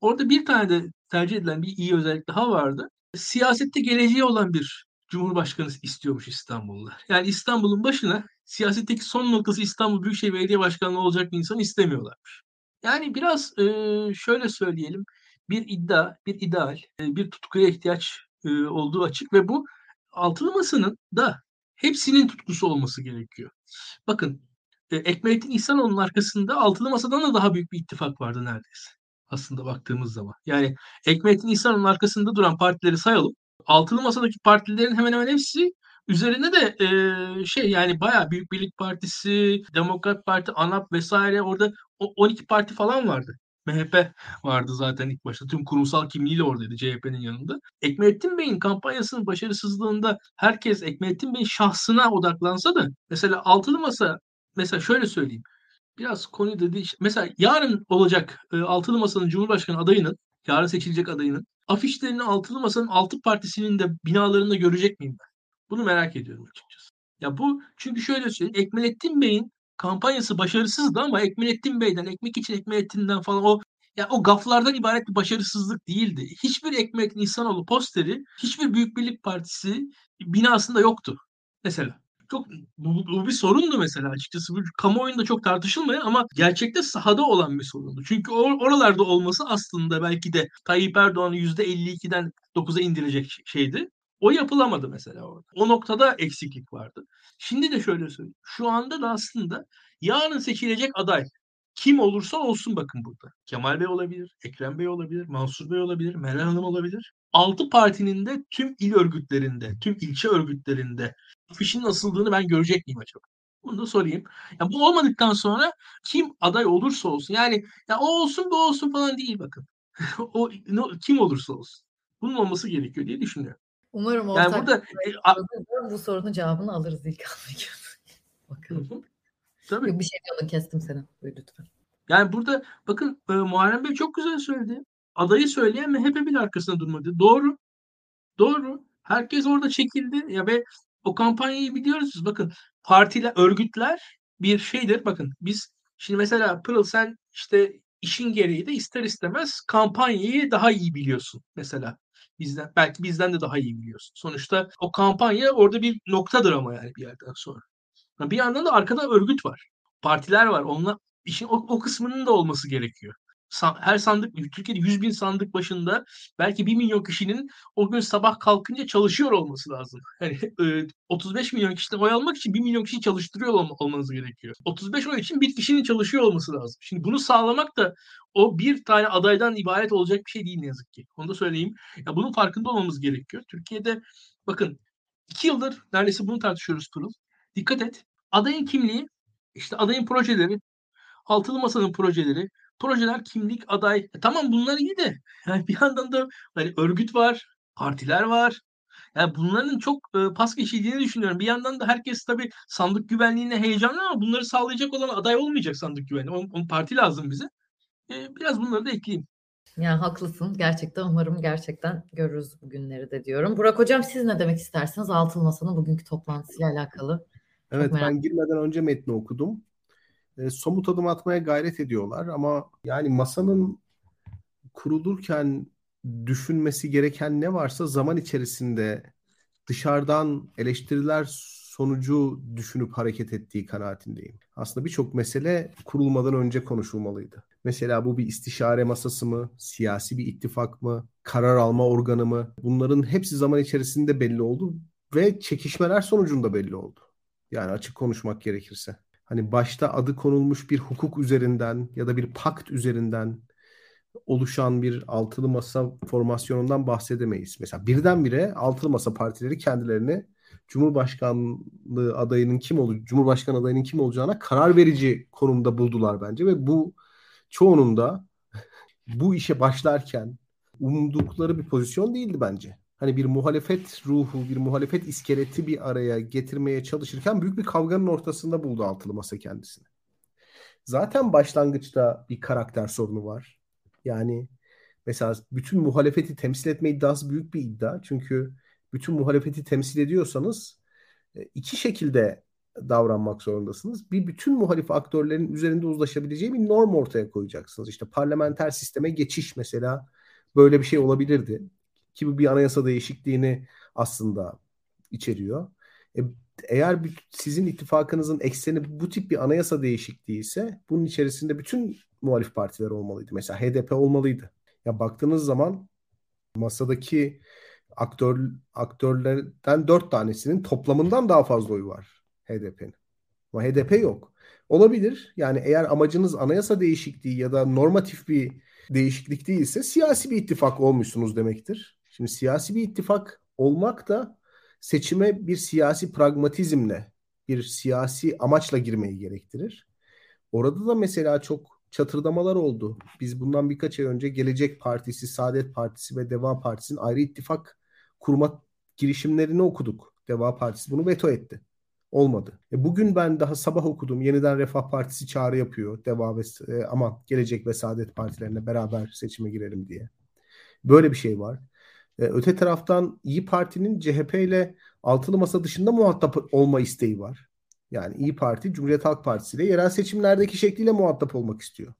C: Orada bir tane de tercih edilen bir iyi özellik daha vardı. Siyasette geleceği olan bir Cumhurbaşkanı istiyormuş İstanbullular. Yani İstanbul'un başına siyasetteki son noktası İstanbul Büyükşehir Belediye Başkanlığı olacak bir insan istemiyorlarmış. Yani biraz e, şöyle söyleyelim bir iddia, bir ideal, e, bir tutkuya ihtiyaç e, olduğu açık ve bu altılı masanın da hepsinin tutkusu olması gerekiyor. Bakın e, Ekmelettin İhsanoğlu'nun arkasında altılı masadan da daha büyük bir ittifak vardı neredeyse. Aslında baktığımız zaman. Yani Ekmelettin İhsanoğlu'nun arkasında duran partileri sayalım. Altılı masadaki partilerin hemen hemen hepsi Üzerine de e, şey yani bayağı Büyük Birlik Partisi, Demokrat Parti, ANAP vesaire orada 12 parti falan vardı. MHP vardı zaten ilk başta. Tüm kurumsal kimliğiyle oradaydı CHP'nin yanında. Ekmelettin Bey'in kampanyasının başarısızlığında herkes Ekmelettin Bey'in şahsına odaklansa da mesela altılı masa mesela şöyle söyleyeyim. Biraz konuyu dedi. Mesela yarın olacak e, altılı masanın Cumhurbaşkanı adayının, yarın seçilecek adayının afişlerini altılı masanın altı partisinin de binalarında görecek miyim ben? Bunu merak ediyorum açıkçası. Ya bu çünkü şöyle söyleyeyim. Ekmelettin Bey'in kampanyası başarısızdı ama Ekmelettin Bey'den, ekmek için Ekmelettin'den falan o ya o gaflardan ibaret bir başarısızlık değildi. Hiçbir Ekmek İhsanoğlu posteri, hiçbir Büyük Birlik Partisi binasında yoktu. Mesela. Çok bu, bu bir sorundu mesela açıkçası. Bu kamuoyunda çok tartışılmayan ama gerçekte sahada olan bir sorundu. Çünkü or, oralarda olması aslında belki de Tayyip Erdoğan'ı %52'den 9'a indirecek şeydi. O yapılamadı mesela orada. O noktada eksiklik vardı. Şimdi de şöyle söyleyeyim. Şu anda da aslında yarın seçilecek aday kim olursa olsun bakın burada. Kemal Bey olabilir, Ekrem Bey olabilir, Mansur Bey olabilir, Meral Hanım olabilir. Altı partinin de tüm il örgütlerinde, tüm ilçe örgütlerinde afişin asıldığını ben görecek miyim acaba? Bunu da sorayım. Ya bu olmadıktan sonra kim aday olursa olsun yani ya o olsun bu olsun falan değil bakın. o kim olursa olsun. Bunun olması gerekiyor diye düşünüyorum.
A: Umarım ortak yani burada e, bu sorunun cevabını alırız ilk Bakalım. Tabii. Yok, bir şey diyordun kestim seni. Buyur lütfen.
C: Yani burada bakın e, Muharrem Bey çok güzel söyledi. adayı söyleyen MHP bile arkasında durmadı. Doğru. Doğru. Herkes orada çekildi ya ve o kampanyayı biliyoruz. Bakın partiler, örgütler bir şeydir. Bakın biz şimdi mesela Pırıl sen işte işin gereği de ister istemez kampanyayı daha iyi biliyorsun mesela. Bizden belki bizden de daha iyi biliyorsun. Sonuçta o kampanya orada bir noktadır ama yani bir yerden sonra. Bir yandan da arkada örgüt var. Partiler var. Onunla işin o, o kısmının da olması gerekiyor her sandık Türkiye'de 100 bin sandık başında belki 1 milyon kişinin o gün sabah kalkınca çalışıyor olması lazım. Yani 35 milyon kişiden oy almak için 1 milyon kişi çalıştırıyor olmanız gerekiyor. 35 oy için bir kişinin çalışıyor olması lazım. Şimdi bunu sağlamak da o bir tane adaydan ibaret olacak bir şey değil ne yazık ki. Onu da söyleyeyim. Ya bunun farkında olmamız gerekiyor. Türkiye'de bakın iki yıldır neredeyse bunu tartışıyoruz Pırıl. Dikkat et. Adayın kimliği, işte adayın projeleri, altılı masanın projeleri, projeler, kimlik, aday. E, tamam bunlar iyi de yani bir yandan da hani örgüt var, partiler var. Yani bunların çok e, pas geçildiğini düşünüyorum. Bir yandan da herkes tabii sandık güvenliğine heyecanlı ama bunları sağlayacak olan aday olmayacak sandık güvenliği. Onun, onun parti lazım bize. E, biraz bunları da ekleyeyim.
A: Yani haklısın. Gerçekten umarım gerçekten görürüz bu günleri de diyorum. Burak Hocam siz ne demek istersiniz Altılı Masa'nın bugünkü toplantısıyla alakalı?
B: Evet ben girmeden önce metni okudum e, somut adım atmaya gayret ediyorlar ama yani masanın kurulurken düşünmesi gereken ne varsa zaman içerisinde dışarıdan eleştiriler sonucu düşünüp hareket ettiği kanaatindeyim. Aslında birçok mesele kurulmadan önce konuşulmalıydı. Mesela bu bir istişare masası mı, siyasi bir ittifak mı, karar alma organı mı? Bunların hepsi zaman içerisinde belli oldu ve çekişmeler sonucunda belli oldu. Yani açık konuşmak gerekirse hani başta adı konulmuş bir hukuk üzerinden ya da bir pakt üzerinden oluşan bir altılı masa formasyonundan bahsedemeyiz. Mesela birdenbire altılı masa partileri kendilerini Cumhurbaşkanlığı adayının kim olur, Cumhurbaşkanı adayının kim olacağına karar verici konumda buldular bence ve bu çoğunun da bu işe başlarken umdukları bir pozisyon değildi bence hani bir muhalefet ruhu, bir muhalefet iskeleti bir araya getirmeye çalışırken büyük bir kavganın ortasında buldu altılı masa kendisini. Zaten başlangıçta bir karakter sorunu var. Yani mesela bütün muhalefeti temsil etme iddiası büyük bir iddia. Çünkü bütün muhalefeti temsil ediyorsanız e, iki şekilde davranmak zorundasınız. Bir bütün muhalif aktörlerin üzerinde uzlaşabileceği bir norm ortaya koyacaksınız. İşte parlamenter sisteme geçiş mesela böyle bir şey olabilirdi. Ki bu bir anayasa değişikliğini aslında içeriyor. E, eğer bir, sizin ittifakınızın ekseni bu tip bir anayasa değişikliği ise bunun içerisinde bütün muhalif partiler olmalıydı. Mesela HDP olmalıydı. Ya baktığınız zaman masadaki aktör aktörlerden dört tanesinin toplamından daha fazla oyu var HDP'nin. Ama HDP yok. Olabilir. Yani eğer amacınız anayasa değişikliği ya da normatif bir değişiklik değilse siyasi bir ittifak olmuşsunuz demektir. Şimdi siyasi bir ittifak olmak da seçime bir siyasi pragmatizmle, bir siyasi amaçla girmeyi gerektirir. Orada da mesela çok çatırdamalar oldu. Biz bundan birkaç ay önce Gelecek Partisi, Saadet Partisi ve Deva Partisi'nin ayrı ittifak kurma girişimlerini okuduk. Deva Partisi bunu veto etti. Olmadı. E bugün ben daha sabah okudum. Yeniden Refah Partisi çağrı yapıyor. Deva ve e, aman Gelecek ve Saadet Partilerine beraber seçime girelim diye. Böyle bir şey var. E, öte taraftan İyi Parti'nin CHP ile altılı masa dışında muhatap olma isteği var. Yani İyi Parti Cumhuriyet Halk Partisi ile yerel seçimlerdeki şekliyle muhatap olmak istiyor.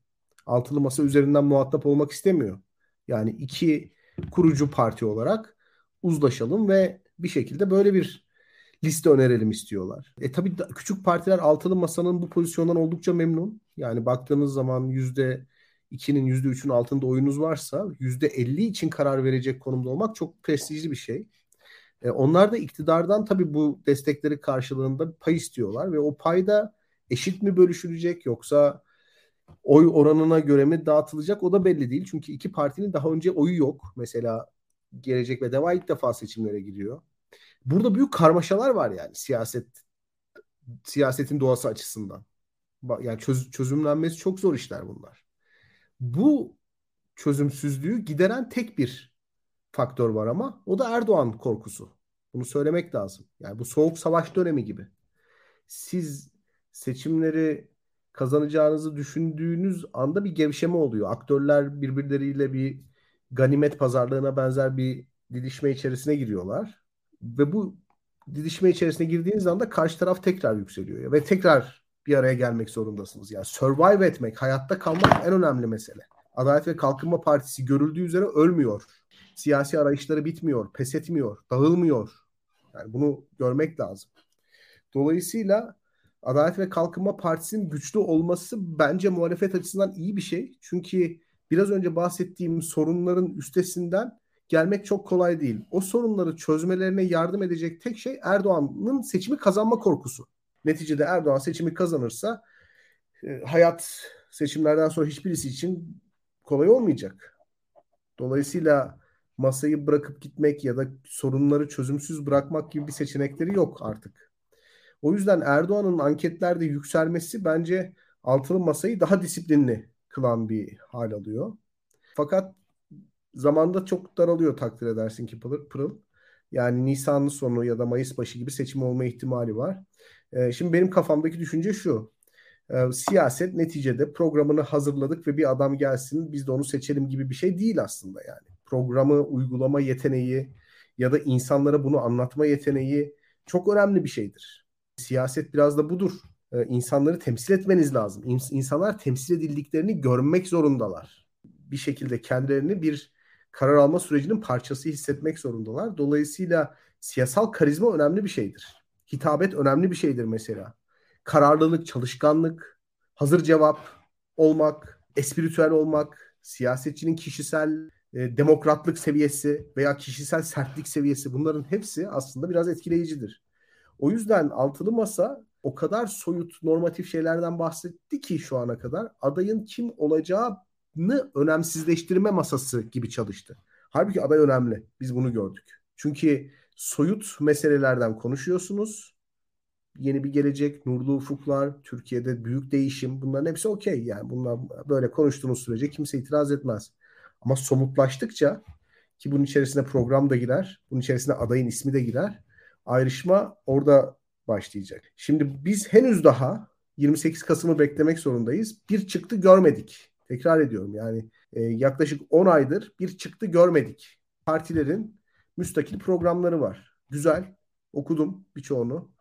B: Altılı masa üzerinden muhatap olmak istemiyor. Yani iki kurucu parti olarak uzlaşalım ve bir şekilde böyle bir liste önerelim istiyorlar. E tabii küçük partiler altılı masanın bu pozisyondan oldukça memnun. Yani baktığınız zaman yüzde 2'nin %3'ün altında oyunuz varsa %50 için karar verecek konumda olmak çok prestijli bir şey. E, onlar da iktidardan tabii bu destekleri karşılığında pay istiyorlar ve o payda eşit mi bölüşülecek yoksa oy oranına göre mi dağıtılacak o da belli değil. Çünkü iki partinin daha önce oyu yok. Mesela Gelecek ve Deva ilk defa seçimlere gidiyor. Burada büyük karmaşalar var yani siyaset siyasetin doğası açısından. Yani çöz, çözümlenmesi çok zor işler bunlar bu çözümsüzlüğü gideren tek bir faktör var ama o da Erdoğan korkusu. Bunu söylemek lazım. Yani bu soğuk savaş dönemi gibi. Siz seçimleri kazanacağınızı düşündüğünüz anda bir gevşeme oluyor. Aktörler birbirleriyle bir ganimet pazarlığına benzer bir didişme içerisine giriyorlar. Ve bu didişme içerisine girdiğiniz anda karşı taraf tekrar yükseliyor. Ve tekrar bir araya gelmek zorundasınız. Yani survive etmek, hayatta kalmak en önemli mesele. Adalet ve Kalkınma Partisi görüldüğü üzere ölmüyor. Siyasi arayışları bitmiyor, pes etmiyor, dağılmıyor. Yani bunu görmek lazım. Dolayısıyla Adalet ve Kalkınma Partisi'nin güçlü olması bence muhalefet açısından iyi bir şey. Çünkü biraz önce bahsettiğim sorunların üstesinden gelmek çok kolay değil. O sorunları çözmelerine yardım edecek tek şey Erdoğan'ın seçimi kazanma korkusu. Neticede Erdoğan seçimi kazanırsa e, hayat seçimlerden sonra hiçbirisi için kolay olmayacak. Dolayısıyla masayı bırakıp gitmek ya da sorunları çözümsüz bırakmak gibi bir seçenekleri yok artık. O yüzden Erdoğan'ın anketlerde yükselmesi bence altılı masayı daha disiplinli kılan bir hal alıyor. Fakat zamanda çok daralıyor takdir edersin ki Pırıl. Yani Nisan'ın sonu ya da Mayıs başı gibi seçim olma ihtimali var. Ee, şimdi benim kafamdaki düşünce şu. Ee, siyaset neticede programını hazırladık ve bir adam gelsin biz de onu seçelim gibi bir şey değil aslında yani. Programı uygulama yeteneği ya da insanlara bunu anlatma yeteneği çok önemli bir şeydir. Siyaset biraz da budur. Ee, insanları temsil etmeniz lazım. İnsanlar temsil edildiklerini görmek zorundalar. Bir şekilde kendilerini bir karar alma sürecinin parçası hissetmek zorundalar. Dolayısıyla siyasal karizma önemli bir şeydir. Hitabet önemli bir şeydir mesela. Kararlılık, çalışkanlık, hazır cevap olmak, espiritüel olmak, siyasetçinin kişisel e, demokratlık seviyesi veya kişisel sertlik seviyesi bunların hepsi aslında biraz etkileyicidir. O yüzden altılı masa o kadar soyut normatif şeylerden bahsetti ki şu ana kadar adayın kim olacağını önemsizleştirme masası gibi çalıştı. Halbuki aday önemli. Biz bunu gördük. Çünkü soyut meselelerden konuşuyorsunuz. Yeni bir gelecek, nurlu ufuklar, Türkiye'de büyük değişim bunların hepsi okey. Yani bunlar böyle konuştuğunuz sürece kimse itiraz etmez. Ama somutlaştıkça ki bunun içerisine program da girer, bunun içerisine adayın ismi de girer. Ayrışma orada başlayacak. Şimdi biz henüz daha 28 Kasım'ı beklemek zorundayız. Bir çıktı görmedik. Tekrar ediyorum yani e, yaklaşık 10 aydır bir çıktı görmedik. Partilerin müstakil programları var. Güzel. Okudum birçoğunu.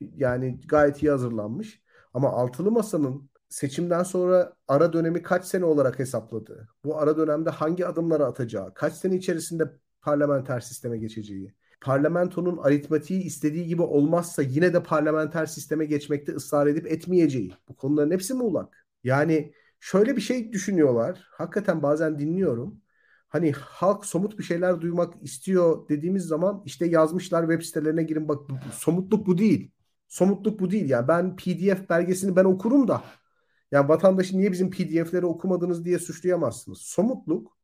B: Yani gayet iyi hazırlanmış. Ama altılı masanın seçimden sonra ara dönemi kaç sene olarak hesapladığı, bu ara dönemde hangi adımları atacağı, kaç sene içerisinde parlamenter sisteme geçeceği, parlamentonun aritmatiği istediği gibi olmazsa yine de parlamenter sisteme geçmekte ısrar edip etmeyeceği. Bu konuların hepsi muğlak. Yani şöyle bir şey düşünüyorlar. Hakikaten bazen dinliyorum. Hani halk somut bir şeyler duymak istiyor dediğimiz zaman işte yazmışlar web sitelerine girin bak somutluk bu değil. Somutluk bu değil. Yani ben PDF belgesini ben okurum da yani vatandaşı niye bizim PDF'leri okumadınız diye suçlayamazsınız. Somutluk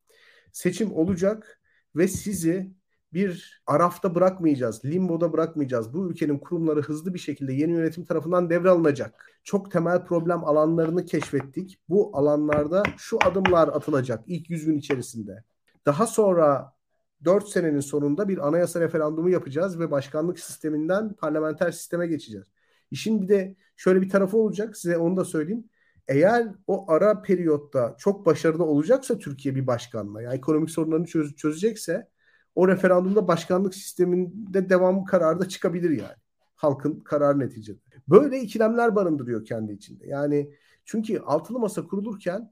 B: seçim olacak ve sizi bir arafta bırakmayacağız, limboda bırakmayacağız. Bu ülkenin kurumları hızlı bir şekilde yeni yönetim tarafından devralınacak. Çok temel problem alanlarını keşfettik. Bu alanlarda şu adımlar atılacak ilk 100 gün içerisinde. Daha sonra 4 senenin sonunda bir anayasa referandumu yapacağız ve başkanlık sisteminden parlamenter sisteme geçeceğiz. İşin bir de şöyle bir tarafı olacak size onu da söyleyeyim. Eğer o ara periyotta çok başarılı olacaksa Türkiye bir başkanla yani ekonomik sorunlarını çöz, çözecekse o referandumda başkanlık sisteminde devam kararı da çıkabilir yani. Halkın kararı neticede. Böyle ikilemler barındırıyor kendi içinde. Yani çünkü altılı masa kurulurken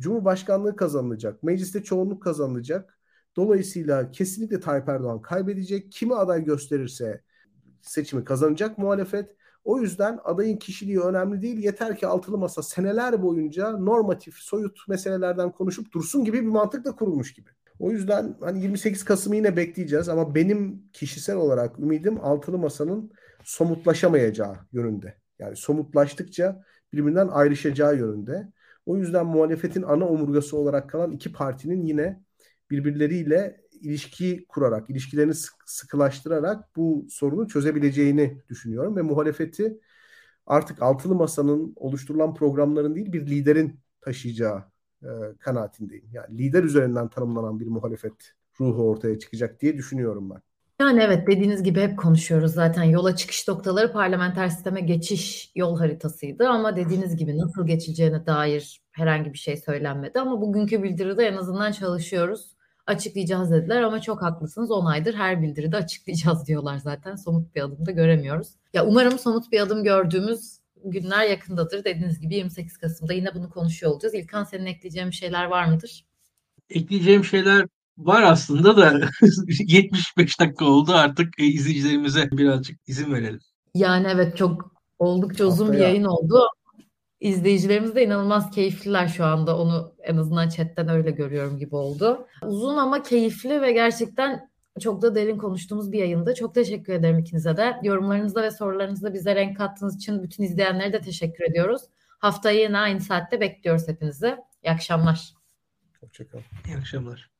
B: Cumhurbaşkanlığı kazanılacak, mecliste çoğunluk kazanılacak. Dolayısıyla kesinlikle Tayyip Erdoğan kaybedecek. Kimi aday gösterirse seçimi kazanacak muhalefet. O yüzden adayın kişiliği önemli değil. Yeter ki altılı masa seneler boyunca normatif, soyut meselelerden konuşup dursun gibi bir mantıkla kurulmuş gibi. O yüzden hani 28 Kasım'ı yine bekleyeceğiz ama benim kişisel olarak ümidim altılı masanın somutlaşamayacağı yönünde. Yani somutlaştıkça birbirinden ayrışacağı yönünde. O yüzden muhalefetin ana omurgası olarak kalan iki partinin yine birbirleriyle ilişki kurarak, ilişkilerini sıkılaştırarak bu sorunu çözebileceğini düşünüyorum ve muhalefeti artık altılı masanın oluşturulan programların değil bir liderin taşıyacağı e, kanaatindeyim. Yani lider üzerinden tanımlanan bir muhalefet ruhu ortaya çıkacak diye düşünüyorum ben.
A: Yani evet dediğiniz gibi hep konuşuyoruz zaten yola çıkış noktaları parlamenter sisteme geçiş yol haritasıydı ama dediğiniz gibi nasıl geçileceğine dair herhangi bir şey söylenmedi ama bugünkü bildiride en azından çalışıyoruz. açıklayacağız dediler ama çok haklısınız 10 aydır her bildiride açıklayacağız diyorlar zaten somut bir adım da göremiyoruz. Ya umarım somut bir adım gördüğümüz günler yakındadır. Dediğiniz gibi 28 Kasım'da yine bunu konuşuyor olacağız. İlkan senin ekleyeceğin şeyler var mıdır?
C: Ekleyeceğim şeyler var aslında da 75 dakika oldu artık e, izleyicilerimize birazcık izin verelim.
A: Yani evet çok oldukça uzun bir yayın oldu. İzleyicilerimiz de inanılmaz keyifliler şu anda. Onu en azından chatten öyle görüyorum gibi oldu. Uzun ama keyifli ve gerçekten çok da derin konuştuğumuz bir yayında. Çok teşekkür ederim ikinize de. Yorumlarınızda ve sorularınızda bize renk kattığınız için bütün izleyenlere de teşekkür ediyoruz. Haftaya yine aynı saatte bekliyoruz hepinizi. İyi akşamlar.
B: Hoşçakalın.
C: İyi akşamlar.